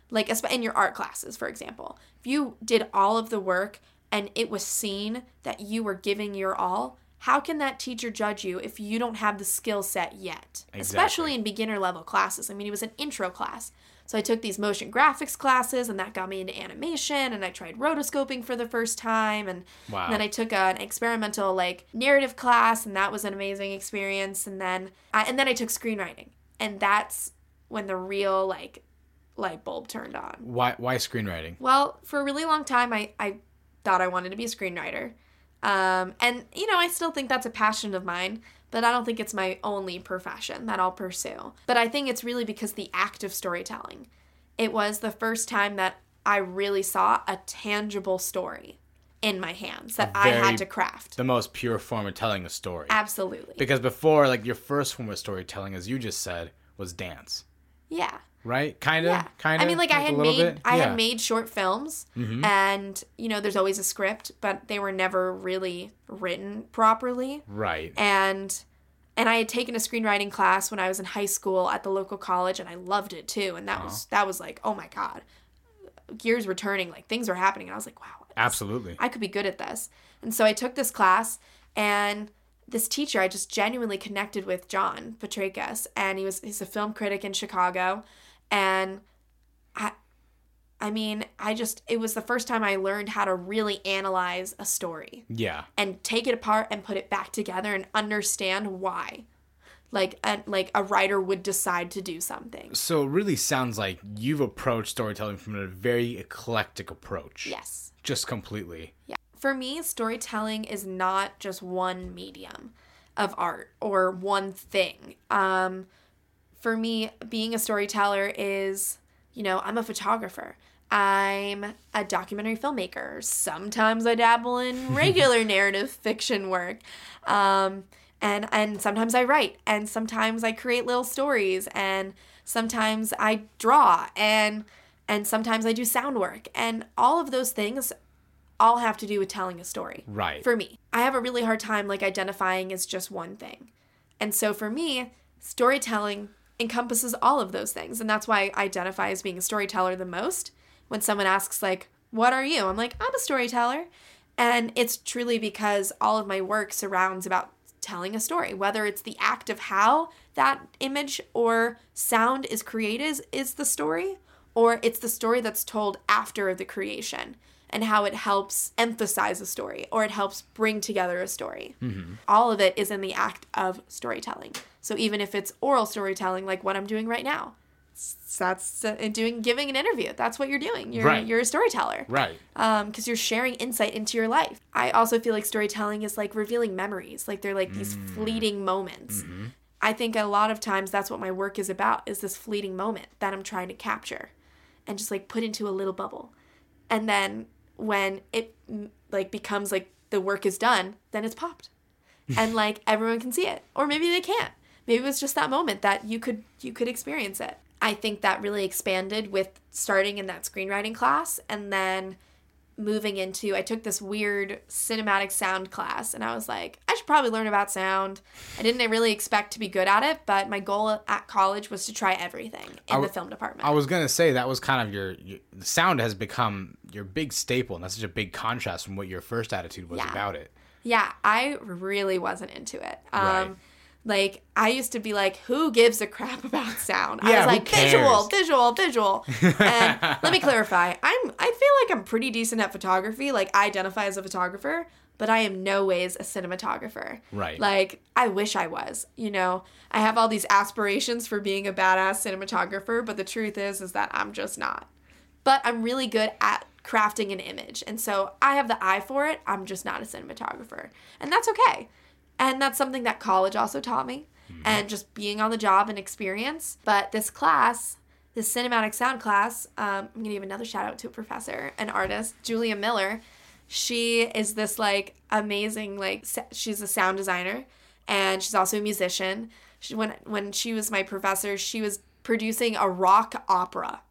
Like esp- in your art classes, for example, if you did all of the work and it was seen that you were giving your all, how can that teacher judge you if you don't have the skill set yet? Especially in beginner level classes. I mean, it was an intro class. So I took these motion graphics classes and that got me into animation and I tried rotoscoping for the first time and Wow. then I took an experimental like narrative class and that was an amazing experience and then I, and then I took screenwriting. And that's when the real like light bulb turned on. Why why screenwriting? Well, for a really long time, I, I thought I wanted to be a screenwriter. Um, and, you know, I still think that's a passion of mine, but I don't think it's my only profession that I'll pursue. But I think it's really because the act of storytelling. It was the first time that I really saw a tangible story in my hands that I had to craft. The most pure form of telling a story. Absolutely. Because before, like your first form of storytelling, as you just said, was dance. yeah. Right? Kinda? Yeah. Kinda? I mean, like I had made bit? I Yeah. Mm-hmm. had made short films, and you know, there's always a script, but they were never really written properly. Right. And and I had taken a screenwriting class when I was in high school at the local college, and I loved it too. And that Uh-huh. was that was like, oh my god, gears were turning, like things were happening, and I was like, wow, Absolutely. I could be good at this. And so I took this class and this teacher I just genuinely connected with John Petrakis and he was he's a film critic in Chicago and I I mean, I just, it was the first time I learned how to really analyze a story Yeah. and take it apart and put it back together and understand why. Like, a, like a writer would decide to do something. So it really sounds like you've approached storytelling from a very eclectic approach. Yes. Just completely. Yeah. For me, storytelling is not just one medium of art or one thing. Um, for me, being a storyteller is, you know, I'm a photographer. I'm a documentary filmmaker. Sometimes I dabble in regular narrative fiction work. Um, and and sometimes I write and sometimes I create little stories and sometimes I draw and and sometimes I do sound work and all of those things all have to do with telling a story. Right. For me, I have a really hard time like identifying as just one thing. And so for me, storytelling encompasses all of those things and that's why I identify as being a storyteller the most. When someone asks like, "What are you?" I'm like, "I'm a storyteller." And it's truly because all of my work surrounds about telling a story, whether it's the act of how that image or sound is created is the story, or it's the story that's told after the creation and how it helps emphasize a story or it helps bring together a story. Mm-hmm. All of it is in the act of storytelling. So even if it's oral storytelling, like what I'm doing right now, that's uh, doing giving an interview. That's what you're doing. You're Right. you're a storyteller Right. Um, because you're sharing insight into your life. I also feel like storytelling is like revealing memories. Like they're like these mm. fleeting moments. Mm-hmm. I think a lot of times that's what my work is about is this fleeting moment that I'm trying to capture and just like put into a little bubble. And then when it like becomes like the work is done, then it's popped. and like everyone can see it. Or maybe they can't. Maybe it was just that moment that you could you could experience it. I think that really expanded with starting in that screenwriting class and then moving into I took this weird cinematic sound class and I was like, I should probably learn about sound. I didn't really expect to be good at it, but my goal at college was to try everything in I the film department. I was gonna say that was kind of your, your the sound has become your big staple, and that's such a big contrast from what your first attitude was Yeah. about it. Yeah, I really wasn't into it. Um, Right. Like I used to be like, "Who gives a crap about sound?" I was like, "Visual, visual, visual." And let me clarify: I'm I feel like I'm pretty decent at photography. Like I identify as a photographer, but I am no ways a cinematographer. Right. Like I wish I was. You know, I have all these aspirations for being a badass cinematographer, but the truth is, is that I'm just not. But I'm really good at crafting an image, and so I have the eye for it. I'm just not a cinematographer, and that's okay. And that's something that college also taught me, and just being on the job and experience. But this class, this cinematic sound class, um, I'm gonna give another shout out to a professor, an artist, Julia Miller. She is this like amazing like she's a sound designer, and she's also a musician. She, when when she was my professor, she was producing a rock opera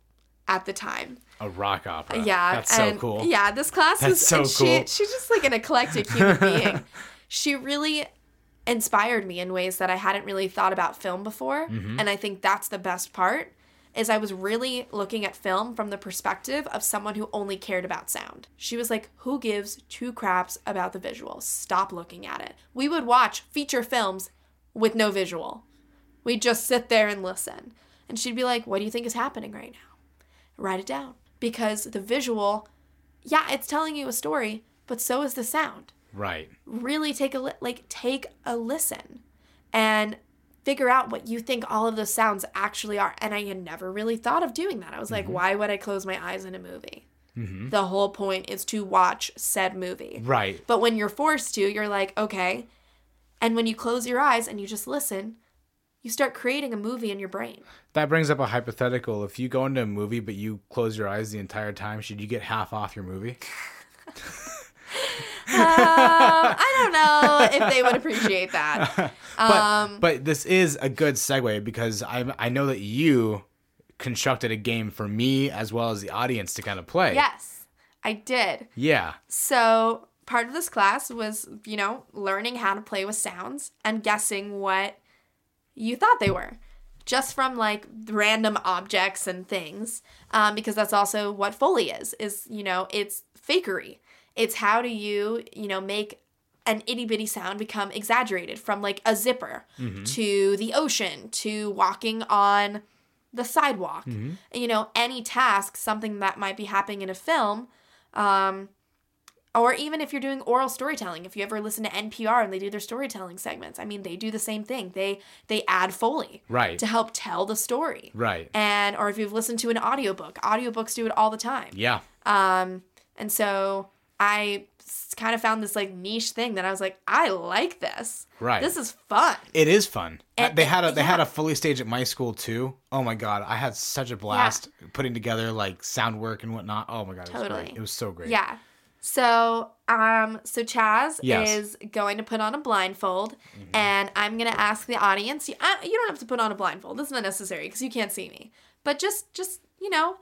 at the time. A rock opera. Yeah, that's so and- cool. Yeah, this class That's was so and she, cool. She's just like an eclectic human being. She really inspired me in ways that I hadn't really thought about film before, Mm-hmm. and I think that's the best part. Is I was really looking at film from the perspective of someone who only cared about sound. She was like, Who gives two craps about the visuals? Stop looking at it. We would watch feature films with no visual. We'd just sit there and listen. And she'd be like, What do you think is happening right now? write it down because the visual yeah it's telling you a story but so is the sound Right. really take a li- like take a listen and figure out what you think all of those sounds actually are and i had never really thought of doing that i was like mm-hmm. why would i close my eyes in a movie mm-hmm. the whole point is to watch said movie Right. but when you're forced to you're like okay and when you close your eyes and you just listen you start creating a movie in your brain That brings up a hypothetical. If you go into a movie but you close your eyes the entire time, should you get half off your movie? um, I don't know if they would appreciate that. But Um, but this is a good segue because I I know that you constructed a game for me as well as the audience to kind of play. yes, I did. Yeah. So part of this class was, you know, learning how to play with sounds and guessing what you thought they were. Just from like random objects and things, um, because that's also what Foley is. Is you know, it's fakery. It's how do you, you know, make an itty bitty sound become exaggerated from like a zipper to the ocean to walking on the sidewalk. Mm-hmm. You know, any task, something that might be happening in a film, um, or even if you're doing oral storytelling. If you ever listen to NPR and they do their storytelling segments, I mean, they do the same thing. They they add foley Right. to help tell the story. Right. And or if you've listened to an audiobook, audiobooks do it all the time. Yeah. Um, and so I kind of found this like niche thing that I was like, I like this. Right. This is fun. It is fun. And- they had a they had a Foley stage at my school too. Oh my god, I had such a blast putting together like sound work and whatnot. Oh my god, it was Totally. great. It was so great. Yeah. So, um, so Chaz Yes. is going to put on a blindfold, Mm-hmm. and I'm gonna ask the audience. You, uh, you don't have to put on a blindfold. This is not necessary because you can't see me. But just, just you know,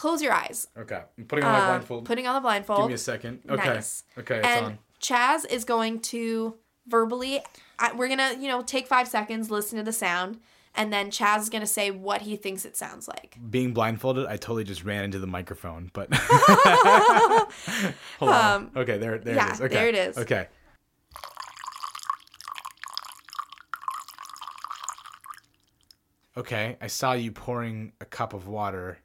close your eyes. Okay. I'm putting on my Um, blindfold. Putting on the blindfold. Give me a second. Okay. Nice. Okay, it's and on. Chaz is going to verbally. I, we're gonna, you know, take five seconds, listen to the sound, and then Chaz is gonna say what he thinks it sounds like. Being blindfolded, I totally just ran into the microphone, but Hold on. Um, Okay, there there yeah, it is. Okay. there it is. Okay. Okay, I saw you pouring a cup of water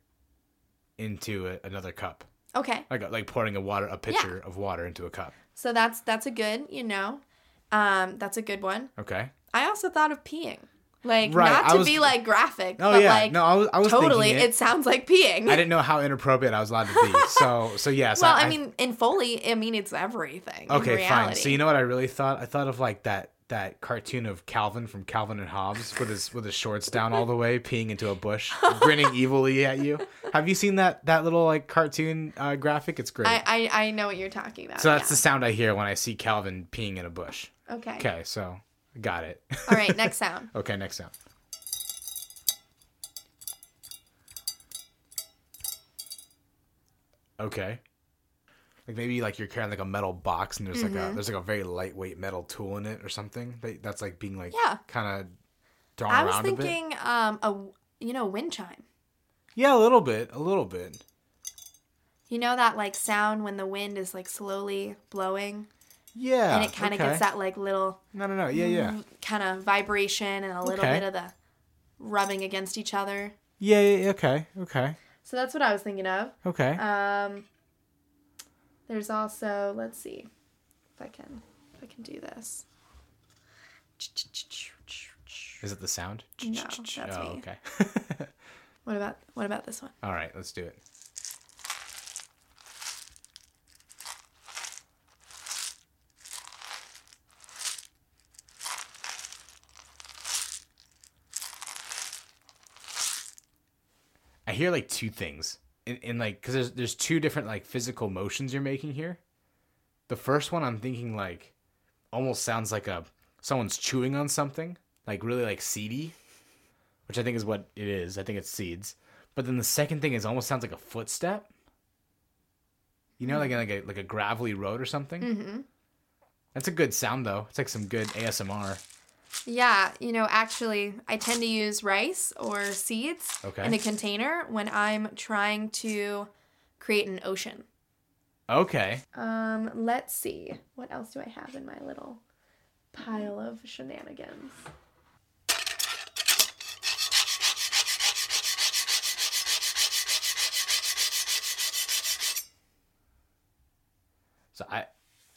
into a, another cup. Okay. Like like pouring a water a pitcher of water into a cup. So that's that's a good, you know, um, that's a good one. Okay. I also thought of peeing, like Right, not to was- be like graphic, Oh but yeah. like no, I was I was totally, it. it. sounds like peeing. I didn't know how inappropriate I was allowed to be. So so yes. well, I, mean, in Foley, I mean, it's everything. in Okay, fine. So you know what I really thought? I thought of like that that cartoon of Calvin from Calvin and Hobbes with his with his shorts down all the way, peeing into a bush, grinning evilly at you. Have you seen that that little like cartoon uh, graphic? It's great. I, I I know what you're talking about. so that's the sound I hear when I see Calvin peeing in a bush. okay. Okay, so got it. All right, next sound. okay, next sound. Okay. Like maybe like you're carrying like a metal box and there's like a there's like a very lightweight metal tool in it or something. That, that's like being like Yeah. kind of thrown I was around a bit. thinking, um, a you know, wind chime. Yeah, a little bit, a little bit. You know that like sound when the wind is like slowly blowing, Yeah. and it kind of okay. gets that like little No, no, no. Yeah, yeah. kind of vibration and a little Okay. bit of the rubbing against each other. Yeah, yeah, yeah, okay. Okay. So that's what I was thinking of. Okay. Um, there's also let's see if I can if I can do this. Is it the sound? No, that's oh, me. okay. What about what about this one? All right, let's do it. I hear like two things in, in like because there's there's two different like physical motions you're making here. The first one I'm thinking like almost sounds like a someone's chewing on something like really like seedy, which I think is what it is. I think it's seeds. But then the second thing is almost sounds like a footstep. You know, like in like a like a gravelly road or something. Mm-hmm. That's a good sound though. It's like some good ASMR. Yeah, you know, actually, I tend to use rice or seeds Okay. in a container when I'm trying to create an ocean. Okay. Um, let's see. What else do I have in my little pile of shenanigans? So I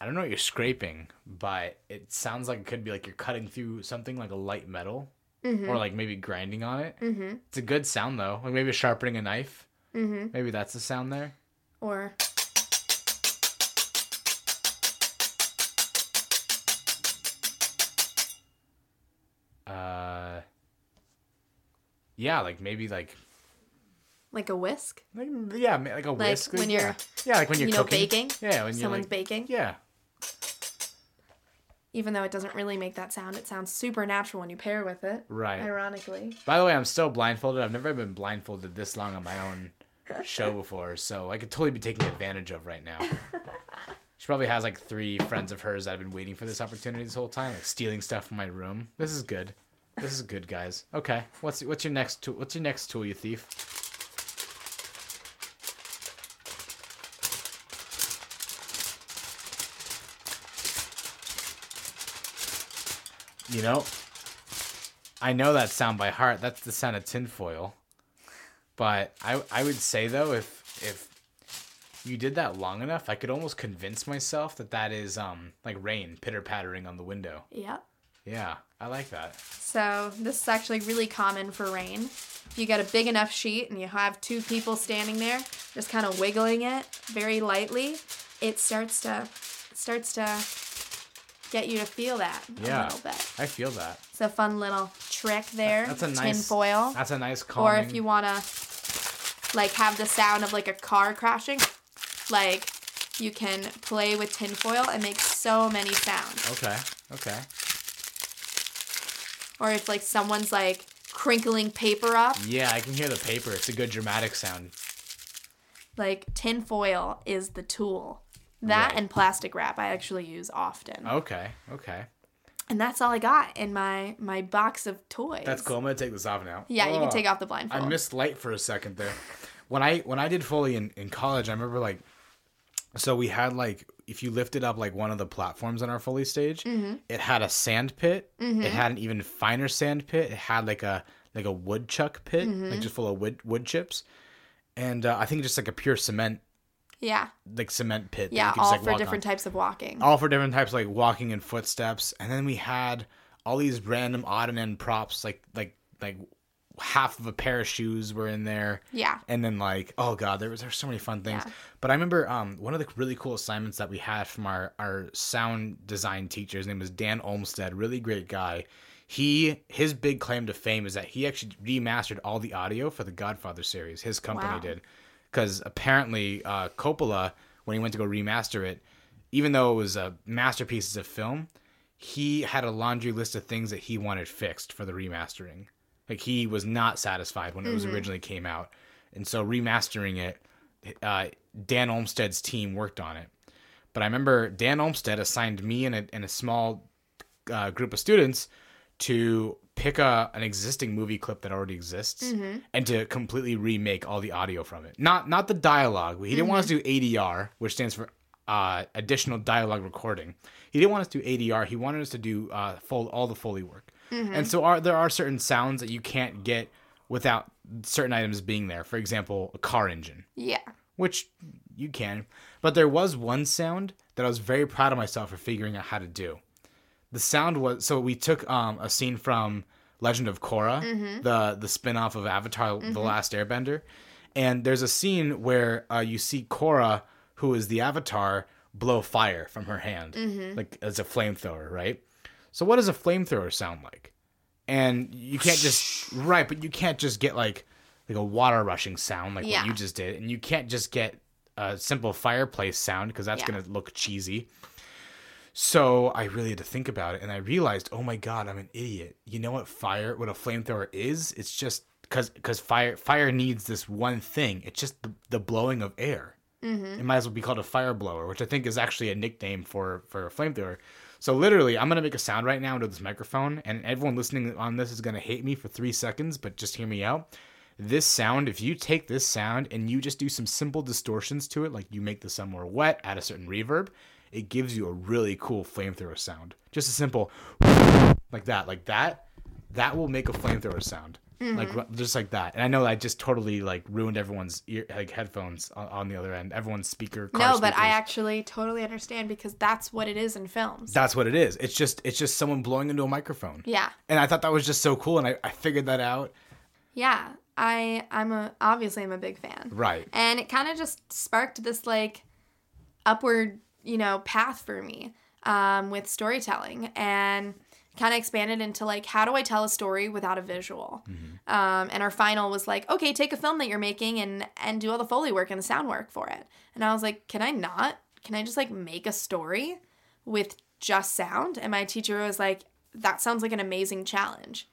I don't know what you're scraping, but it sounds like it could be like you're cutting through something like a light metal, or like maybe grinding on it. Mm-hmm. It's a good sound though. Like maybe sharpening a knife. Mm-hmm. Maybe that's the sound there. Or Uh. Yeah, like maybe like, like a whisk. like yeah, like a whisk. when you're, yeah, like when you're you know, cooking. baking. Yeah, when you're Someone's like, baking. yeah. Even though it doesn't really make that sound, it sounds super natural when you pair with it. Right. Ironically. By the way, I'm still blindfolded. I've never been blindfolded this long on my own show before, so I could totally be taken advantage of right now. She probably has like three friends of hers that have been waiting for this opportunity this whole time, like stealing stuff from my room. This is good. This is good, guys. Okay, what's what's your next tool? What's your next tool, you thief? You know, I know that sound by heart. That's the sound of tinfoil. But I I would say though, if if you did that long enough, I could almost convince myself that that is um like rain pitter pattering on the window. Yeah. Yeah, I like that. So this is actually really common for rain. If you get a big enough sheet and you have two people standing there, just kind of wiggling it very lightly, it starts to it starts to get you to feel that Yeah. a little bit. I feel that. It's a fun little trick there. That's a nice tin foil. That's a nice Or if you wanna like have the sound of like a car crashing, like you can play with tinfoil and make so many sounds. Okay. Okay. Or if like someone's like crinkling paper up, Yeah, I can hear the paper. It's a good dramatic sound. like tinfoil is the tool. That Right. and plastic wrap I actually use often. Okay. Okay. And that's all I got in my my box of toys. That's cool. I'm gonna take this off now. Yeah, you can Oh. take off the blindfold. I missed light for a second there. When I when I did Foley in, in college, I remember like so we had like if you lifted up like one of the platforms on our Foley stage, Mm-hmm. it had a sand pit. It had an even finer sand pit. It had like a like a woodchuck pit, Mm-hmm. like just full of wood wood chips. And uh, I think just like a pure cement yeah. like cement pit. that Yeah, all just, like, for different on. types of walking. all for different types like walking and footsteps and then we had all these random odd and end props like like like half of a pair of shoes were in there Yeah. and then like oh god there was there's so many fun things Yeah. but i remember um one of the really cool assignments that we had from our our sound design teacher his name was dan olmsted really great guy he his big claim to fame is that he actually remastered all the audio for the godfather series his company Wow. did because apparently uh, Coppola, when he went to go remaster it, even though it was a masterpiece of film, he had a laundry list of things that he wanted fixed for the remastering. Like he was not satisfied when it was originally came out, and so remastering it, uh, Dan Olmsted's team worked on it. But I remember Dan Olmsted assigned me and a, and a small uh, group of students to pick a an existing movie clip that already exists and to completely remake all the audio from it. Not not the dialogue. He didn't want us to do ADR, which stands for uh, additional dialogue recording. He didn't want us to do ADR. He wanted us to do uh, full all the foley work. And so are there are certain sounds that you can't get without certain items being there. For example, a car engine Yeah. which you can. But there was one sound that I was very proud of myself for figuring out how to do. The sound was so we took um, a scene from Legend of Korra, the the spin-off of Avatar: The Last Airbender, and there's a scene where uh, you see Korra, who is the Avatar, blow fire from her hand, like as a flamethrower, right? So what does a flamethrower sound like? And you can't just right, but you can't just get like like a water rushing sound like Yeah. what you just did, and you can't just get a simple fireplace sound because that's Yeah. gonna look cheesy. So I really had to think about it, and I realized, oh my god, I'm an idiot. You know what fire, what a flamethrower is? It's just because because fire fire needs this one thing. It's just the, the blowing of air. Mm-hmm. It might as well be called a fire blower, which I think is actually a nickname for for a flamethrower. So literally, I'm gonna make a sound right now into this microphone, and everyone listening on this is gonna hate me for three seconds, but just hear me out. This sound, if you take this sound and you just do some simple distortions to it, like you make the sound more wet, add a certain reverb, it gives you a really cool flamethrower sound. Just a simple like that, like that, that will make a flamethrower sound. Like mm-hmm. just like that, and I know I just totally like ruined everyone's ear, like headphones on, on the other end, everyone's speaker. No, but I actually totally understand because that's what it is in films. That's what it is. It's just it's just someone blowing into a microphone. yeah. And I thought that was just so cool, and I, I figured that out. Yeah. I I'm a obviously I'm a big fan. Right. And it kind of just sparked this like upward, you know, path for me um, with storytelling and kind of expanded into like how do I tell a story without a visual? Um, and our final was like, okay, take a film that you're making and and do all the foley work and the sound work for it. And I was like, can I not? Can I just like make a story with just sound? And my teacher was like, that sounds like an amazing challenge.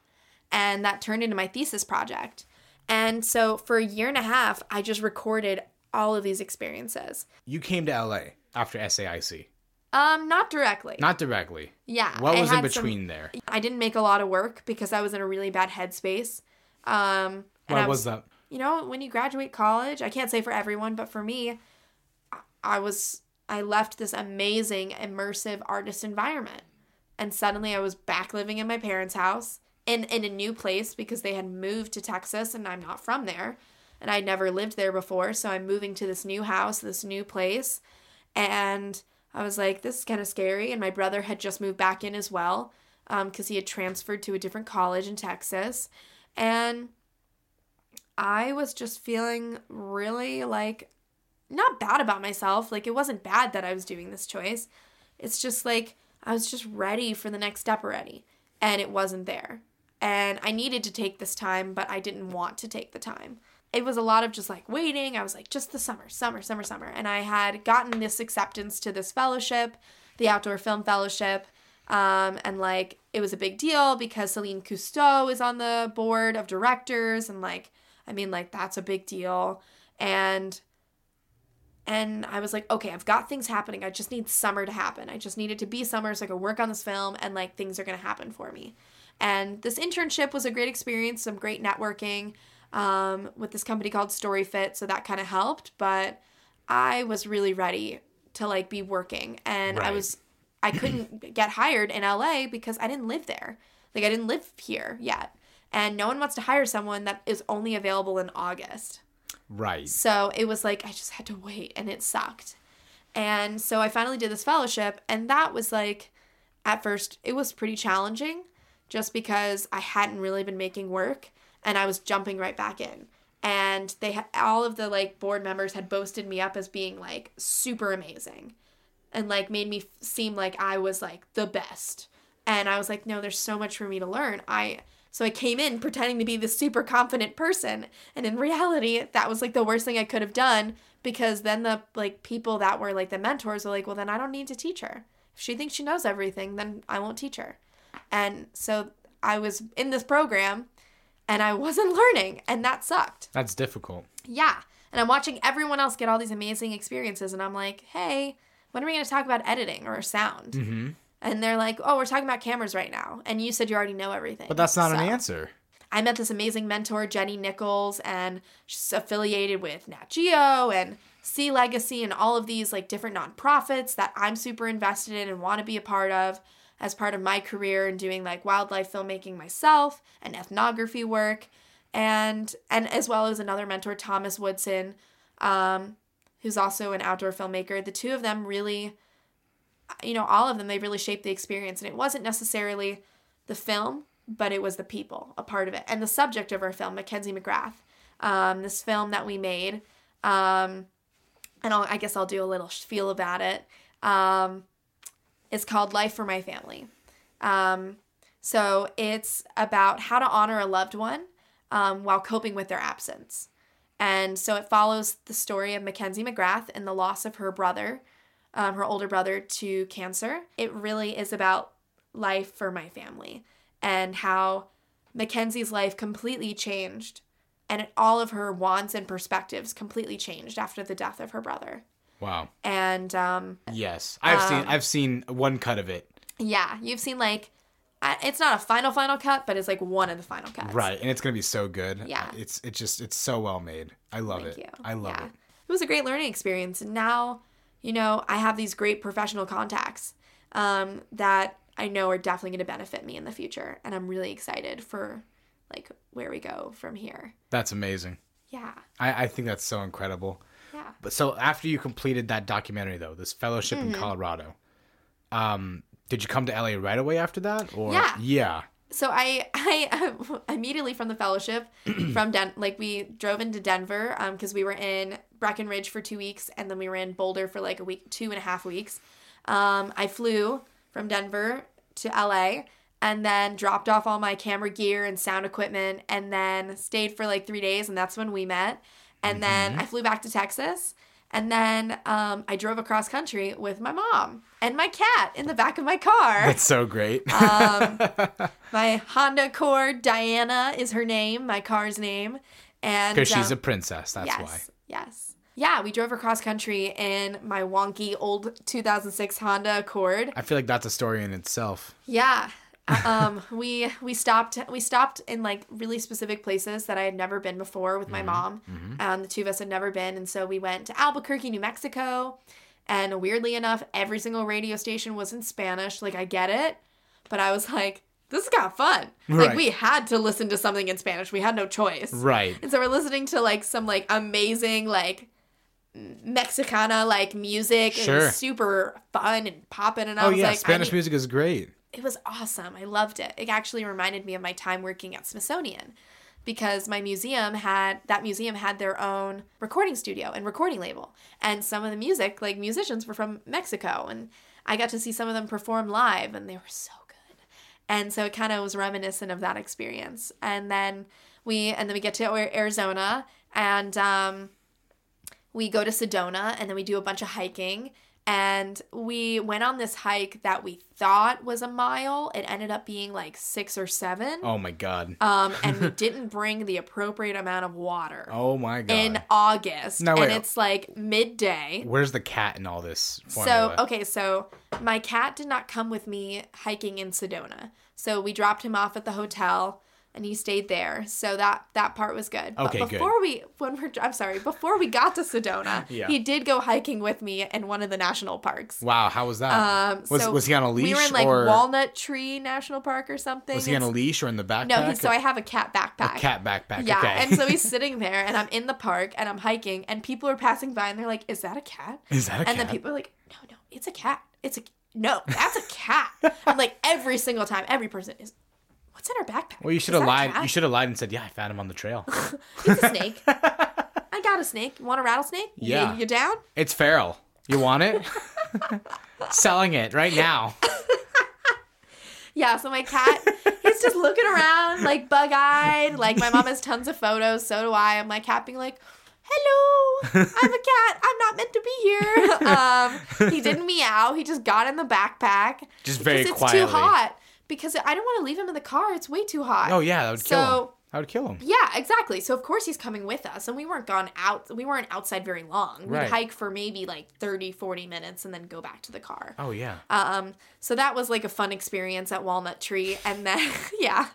And that turned into my thesis project. And so for a year and a half, I just recorded all of these experiences. You came to LA after SAIC, Um, not directly. not directly. yeah. What I was in had some- between there? I didn't make a lot of work because I was in a really bad headspace. Um, What I was that? you know, when you graduate college, I can't say for everyone, but for me, I- I was I left this amazing immersive artist environment. And suddenly I was back living in my parents' house in in a new place because they had moved to Texas and I'm not from there and I'd never lived there before. So I'm moving to this new house, this new place, and I was like, this is kind of scary. And my brother had just moved back in as well because um, he had transferred to a different college in Texas, and I was just feeling really like not bad about myself. Like it wasn't bad that I was doing this choice. It's just like I was just ready for the next step already, and it wasn't there. And I needed to take this time, but I didn't want to take the time. It was a lot of just like waiting. I was like, just the summer, summer, summer, summer. And I had gotten this acceptance to this fellowship, the Outdoor Film Fellowship. Um, and like, it was a big deal because Celine Cousteau is on the board of directors. And like, I mean, like, that's a big deal. And and I was like, okay, I've got things happening. I just need summer to happen. I just need it to be summer so I could work on this film and like things are to happen for me. And this internship was a great experience, some great networking um, with this company called StoryFit. So that kind of helped. But I was really ready to like be working. And right. I was, I couldn't get hired in LA because I didn't live there. Like I didn't live here yet. And no one wants to hire someone that is only available in August. Right. So it was like I just had to wait and it sucked. And so I finally did this fellowship and that was like at first it was pretty challenging just because I hadn't really been making work and I was jumping right back in. And they all of the like board members had boasted me up as being like super amazing and like made me seem like I was like the best. And I was like, no, there's so much for me to learn. I so I came in pretending to be this super confident person. And in reality, that was like the worst thing I could have done because then the like people that were like the mentors were like, well, then I don't need to teach her. If she thinks she knows everything, then I won't teach her. And so I was in this program and I wasn't learning, and that sucked. That's difficult. Yeah. And I'm watching everyone else get all these amazing experiences, and I'm like, hey, when are we going to talk about editing or sound? Mm-hmm and they're like, "Oh, we're talking about cameras right now," and you said you already know everything. But that's not so, an answer. I met this amazing mentor, Jenny Nichols, and she's affiliated with Nat Geo and Sea Legacy and all of these like different nonprofits that I'm super invested in and want to be a part of as part of my career and doing like wildlife filmmaking myself and ethnography work and and as well as another mentor thomas woodson um, who's also an outdoor filmmaker the two of them really you know, all of them, they really shaped the experience. And it wasn't necessarily the film, but it was the people, a part of it. And the subject of our film, Mackenzie McGrath, um, this film that we made, um, and I'll, i guess I'll do a little feel about it. Um, it's called Life for My Family. Um, so it's about how to honor a loved one um, while coping with their absence. And so it follows the story of Mackenzie McGrath and the loss of her brother, um, her older brother to cancer. It really is about life for my family and how Mackenzie's life completely changed and all of her wants and perspectives completely changed after the death of her brother. Wow. And um yes, I've um, seen I've seen one cut of it. Yeah, you've seen like it's not a final final cut, but it's like one of the final cuts. Right, and it's gonna be so good. Yeah, it's it just it's so well made. I love Thank it. You. I love yeah. it. It was a great learning experience, and now you know, I have these great professional contacts um, that I know are definitely going to benefit me in the future. And I'm really excited for like where we go from here. That's amazing. Yeah. I, I think that's so incredible. Yeah. But so after you completed that documentary though, this fellowship mm-hmm. in Colorado, um, did you come to LA right away after that? Or yeah. Yeah so I I immediately from the fellowship from Den like we drove into Denver um because we were in Breckenridge for two weeks and then we were in Boulder for like a week two and a half weeks. Um, I flew from Denver to LA and then dropped off all my camera gear and sound equipment and then stayed for like three days and that's when we met. And mm-hmm. then I flew back to Texas and then um, I drove across country with my mom and my cat in the back of my car. That's so great. um, my Honda Accord, Diana is her name, my car's name. And because she's um, a princess, that's yes, why. Yes. Yeah, we drove across country in my wonky old 2006 Honda Accord. I feel like that's a story in itself. Yeah, um, we we stopped we stopped in like really specific places that I had never been before with my mm-hmm. mom. Mm-hmm. Um, the two of us had never been, and so we went to Albuquerque, New Mexico. And weirdly enough, every single radio station was in Spanish. Like I get it, but I was like, this is kind of fun. Like we had to listen to something in Spanish. We had no choice. Right. And so we're listening to like some like amazing like Mexicana like music. Sure. was super fun and popping and I Oh was yeah, like I Spanish need- music is great. It was awesome. I loved it. It actually reminded me of my time working at Smithsonian because my museum had that museum had their own recording studio and recording label. And some of the music, like musicians were from Mexico and I got to see some of them perform live and they were so good. And so it kind of was reminiscent of that experience. And then we and then we get to Arizona and um we go to Sedona and then we do a bunch of hiking. And we went on this hike that we thought was a mile. It ended up being like six or seven. Oh my god. Um, and we didn't bring the appropriate amount of water Oh my god. in August. No, and it's like midday. Where's the cat in all this? So, okay, so my cat did not come with me hiking in Sedona. So we dropped him off at the hotel and he stayed there. So that that part was good. Okay, but good. before we when we're I'm sorry, before we got to Sedona, Yeah. he did go hiking with me in one of the national parks. Wow, how was that? Um, was so was he on a leash We were in like or Walnut Tree National Park or something. was he on a leash or in the backpack? No, he, so I have a cat backpack. a cat backpack. Yeah, okay. and so he's sitting there, and I'm in the park, and I'm hiking, and people are passing by, and they're like, "Is that a cat?" Is that a and cat? And then people are like, "No, no, it's a cat. It's a no, that's a cat." I'm like every single time, every person is, "What's in her backpack?" well, you should have lied. You should have lied and said, "Yeah, I found him on the trail." It's a snake. I got a snake. You want a rattlesnake? Yeah. You, down? it's feral. You want it? Selling it right now. Yeah. So my cat, he's just looking around like bug eyed. Like my mom has tons of photos. So do I. I'm my cat being like. Hello, I'm a cat. I'm not meant to be here. Um, he didn't meow. He just got in the backpack. Just very because it's quietly. too hot. Because I don't want to leave him in the car. It's way too hot. Oh yeah, that would kill him. So- That would kill him. Yeah, exactly. So of course he's coming with us and we weren't gone out we weren't outside very long. We'd hike for maybe like 30 40 minutes and then go back to the car. Oh yeah. Um so that was like a fun experience at Walnut Tree and then yeah.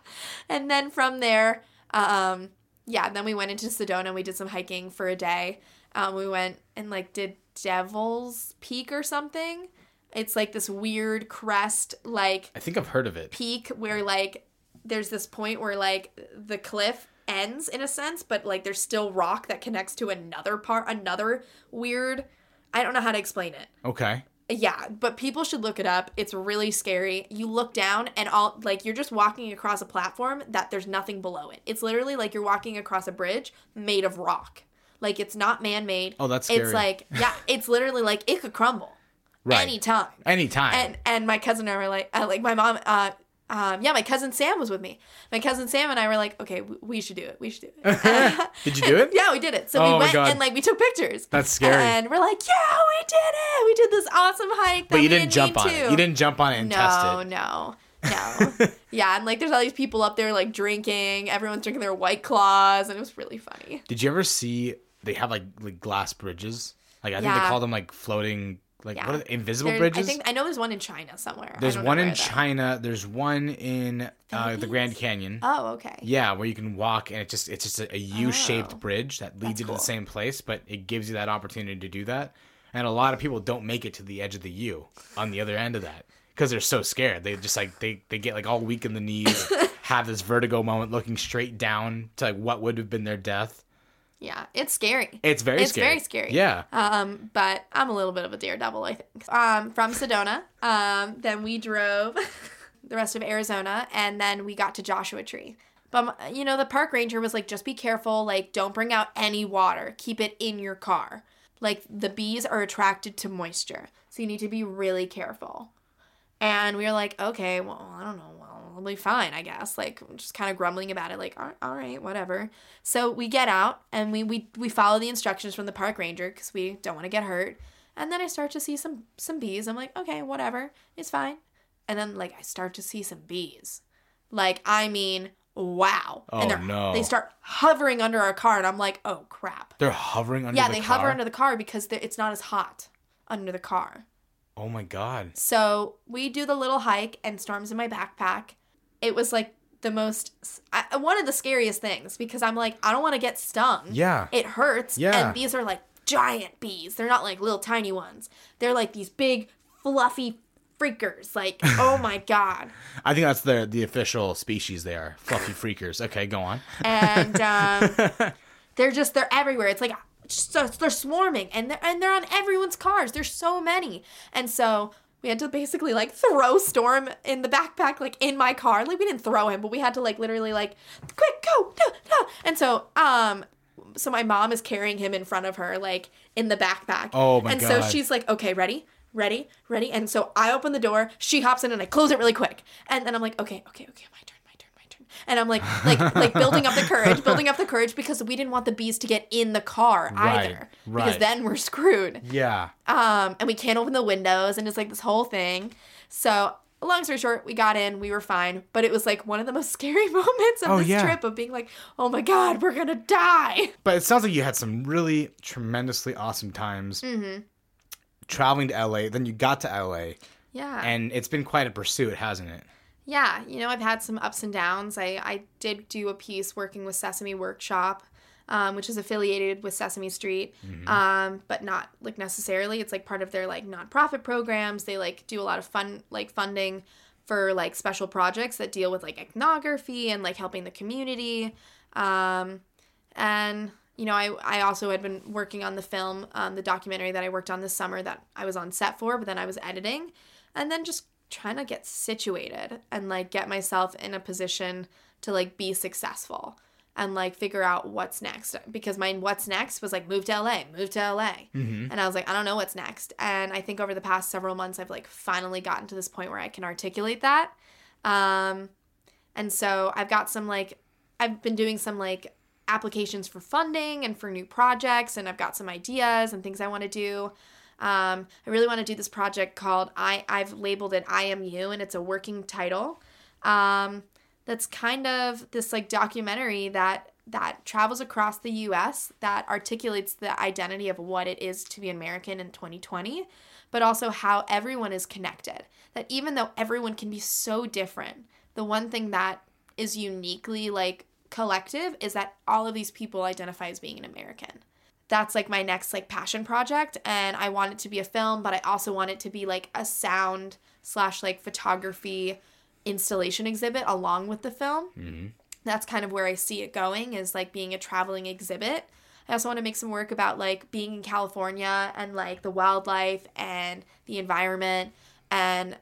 And then from there um yeah, then we went into Sedona and we did some hiking for a day. Um we went and like did Devil's Peak or something. It's like this weird crest like I think I've heard of it. peak where like there's this point where like the cliff ends in a sense but like there's still rock that connects to another part another weird i don't know how to explain it. Okay. yeah but people should look it up. It's really scary. You look down and all like you're just walking across a platform that there's nothing below it. It's literally like you're walking across a bridge made of rock. Like it's not man-made. Oh, that's it's like yeah it's literally like it could crumble Right. anytime Anytime. and and my cousin and I were like, uh, like my mom, uh, um, yeah, my cousin Sam was with me. My cousin Sam and I were like, okay, we, we should do it. We should do it. Did you do it? yeah, we did it. So Oh we went and like we took pictures. That's scary. And we're like, yeah, we did it. We did this awesome hike. but you we didn't jump on to. it. You didn't jump on it and No, test it. no, no. yeah, and like there's all these people up there like drinking. Everyone's drinking their white claws, and it was really funny. Did you ever see they have like like glass bridges? Like I think they call them like floating like Yeah. what are they, invisible There- bridges? I think I know there's one in China somewhere. There's one in. China. There's one in uh, the Grand Canyon. Oh, okay. Yeah, where you can walk and it just it's just a, a U-shaped Oh. bridge that leads you to the same place, but it gives you that opportunity to do that. And a lot of people don't make it to the edge of the U on the other end of that because they're so scared. They just like they they get like all weak in the knees, have this vertigo moment, looking straight down to like what would have been their death. Yeah, it's scary. It's very scary. It's scary. very scary. Yeah. Um, but I'm a little bit of a daredevil, I think. Um, from Sedona. Um, then we drove the rest of Arizona, and then we got to Joshua Tree. But you know, the park ranger was like, just be careful. Like, don't bring out any water. Keep it in your car. Like the bees are attracted to moisture, so you need to be really careful. And we were like, okay, well, I don't know. We'll fine, I guess. Like, just kind of grumbling about it, like, all all right, whatever. So we get out and we we, we follow the instructions from the park ranger because we don't want to get hurt. And then I start to see some some bees. I'm like, okay, whatever, it's fine. And then like I start to see some bees, like I mean, wow. Oh, and they're, no. They start hovering under our car, and I'm like, oh crap. They're hovering under yeah, the they car. hover under the car because it's not as hot under the car. Oh my god. So we do the little hike, and Storm's in my backpack. It was like the most, I, one of the scariest things because I'm like, I don't want to get stung. Yeah. It hurts. Yeah. And these are like giant bees. They're not like little tiny ones. They're like these big, fluffy, freakers. Like, oh my God. I think that's the the official species. They are fluffy freakers. Okay, go on. And um, they're just, they're everywhere. It's like, just, they're swarming and they're, and they're on everyone's cars. There's so many. And so we had to basically like throw Storm in the backpack, like in my car. Like we didn't throw him, but we had to like literally like, quick, go. And so, um, so my mom is carrying him in front of her, like in the backpack. Oh my And so she's like, okay, ready, ready, ready. And so I open the door, she hops in, and I close it really quick. And then I'm like, okay, okay, okay, my turn, my turn, my turn. And I'm like, like, like building up the courage, building up the courage because we didn't want the bees to get in the car Right, either, right. because then we're screwed Yeah. um, and we can't open the windows, and it's like this whole thing. So, long story short, we got in, we were fine, but it was like one of the most scary moments of Oh, this yeah. trip of being like, oh my god, we're gonna die. But it sounds like you had some really tremendously awesome times Mm-hmm. traveling to LA. Then you got to LA, Yeah, and it's been quite a pursuit, hasn't it? Yeah. You know, I've had some ups and downs. I I did do a piece working with Sesame Workshop. Um, which is affiliated with Sesame Street, um, but not like necessarily. It's like part of their like nonprofit programs. They like do a lot of fun like funding for like special projects that deal with like ethnography and like helping the community. Um, and you know, I I also had been working on the film, um, the documentary that I worked on this summer that I was on set for, but then I was editing, and then just trying to get situated and like get myself in a position to like be successful and like figure out what's next because my what's next was like move to LA, move to LA. And I was like, I don't know what's next. And I think over the past several months, I've like finally gotten to this point where I can articulate that. Um, and so I've got some like, I've been doing some like applications for funding and for new projects, and I've got some ideas and things I want to do. Um, I really want to do this project called I. I've labeled it I Am You, and it's a working title. Um, that's kind of this like documentary that that travels across the US that articulates the identity of what it is to be American in 2020, but also how everyone is connected. That even though everyone can be so different, the one thing that is uniquely like collective is that all of these people identify as being an American. That's like my next like passion project and I want it to be a film, but I also want it to be like a sound slash like photography installation exhibit along with the film. Mm-hmm. That's kind of where I see it going is like being a traveling exhibit. I also want to make some work about like being in California and like the wildlife and the environment and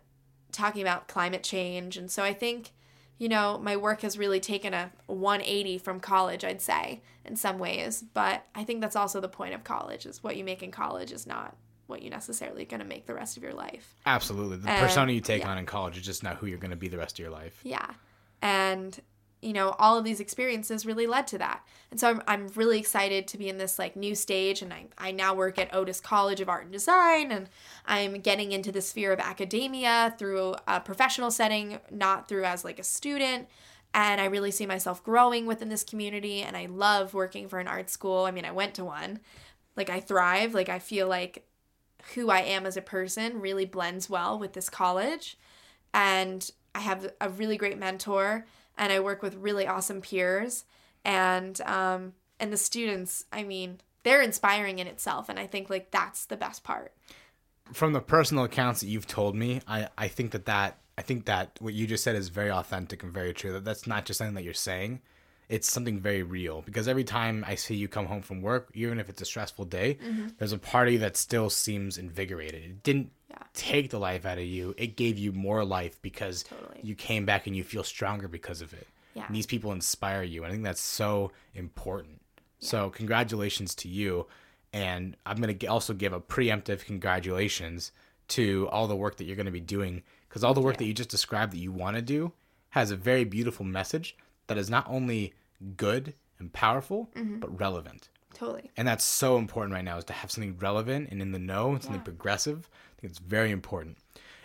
talking about climate change. And so I think, you know, my work has really taken a 180 from college, I'd say, in some ways. But I think that's also the point of college is what you make in college is not what you necessarily going to make the rest of your life. Absolutely. The And- persona you take yeah. on in college is just not who you're going to be the rest of your life. Yeah. And you know, all of these experiences really led to that. And so I'm, I'm really excited to be in this like new stage and I, I now work at Otis College of Art and Design and I'm getting into the sphere of academia through a professional setting, not through as like a student. And I really see myself growing within this community and I love working for an art school. I mean, I went to one. Like I thrive, like I feel like who I am as a person really blends well with this college. And I have a really great mentor and I work with really awesome peers. And um and the students, I mean, they're inspiring in itself. And I think like that's the best part. From the personal accounts that you've told me, I, I think that that I think that what you just said is very authentic and very true. That that's not just something that you're saying. It's something very real because every time I see you come home from work, even if it's a stressful day, mm-hmm. there's a party that still seems invigorated. It didn't Yeah. take the life out of you. It gave you more life because Totally. you came back and you feel stronger because of it. Yeah. And these people inspire you. And I think that's so important. So congratulations to you. And I'm going to also give a preemptive congratulations to all the work that you're going to be doing because all the work that you just described that you want to do has a very beautiful message that is not only good and powerful but relevant. Totally. And that's so important right now is to have something relevant and in the know, and something progressive. I think it's very important.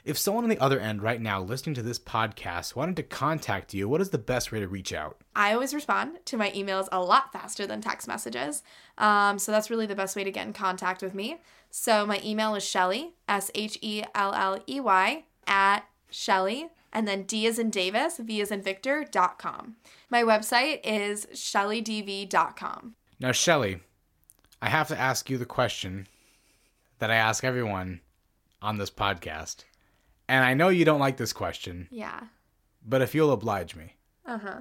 If someone on the other end right now listening to this podcast wanted to contact you, what is the best way to reach out? I always respond to my emails a lot faster than text messages. Um, so that's really the best way to get in contact with me. So my email is Shelley, S H E L L E Y, at Shelley, and then D is in Davis, V is in Victor, dot com. My website is shelleydv.com. Now, Shelley, I have to ask you the question that I ask everyone on this podcast. And I know you don't like this question, Yeah. but if you'll oblige me, Uh huh.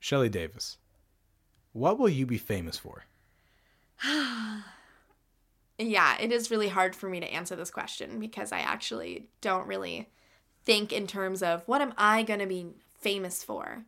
Shelley Davis, what will you be famous for? Yeah, it is really hard for me to answer this question because I actually don't really think in terms of what am I going to be famous for.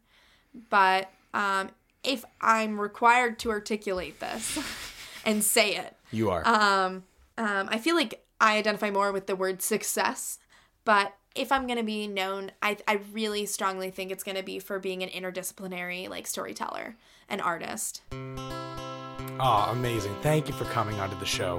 But um, if I'm required to articulate this and say it, You are. um, um, I feel like I identify more with the word success. But if I'm going to be known, I, I really strongly think it's going to be for being an interdisciplinary like storyteller, an artist. Oh, amazing. Thank you for coming onto the show.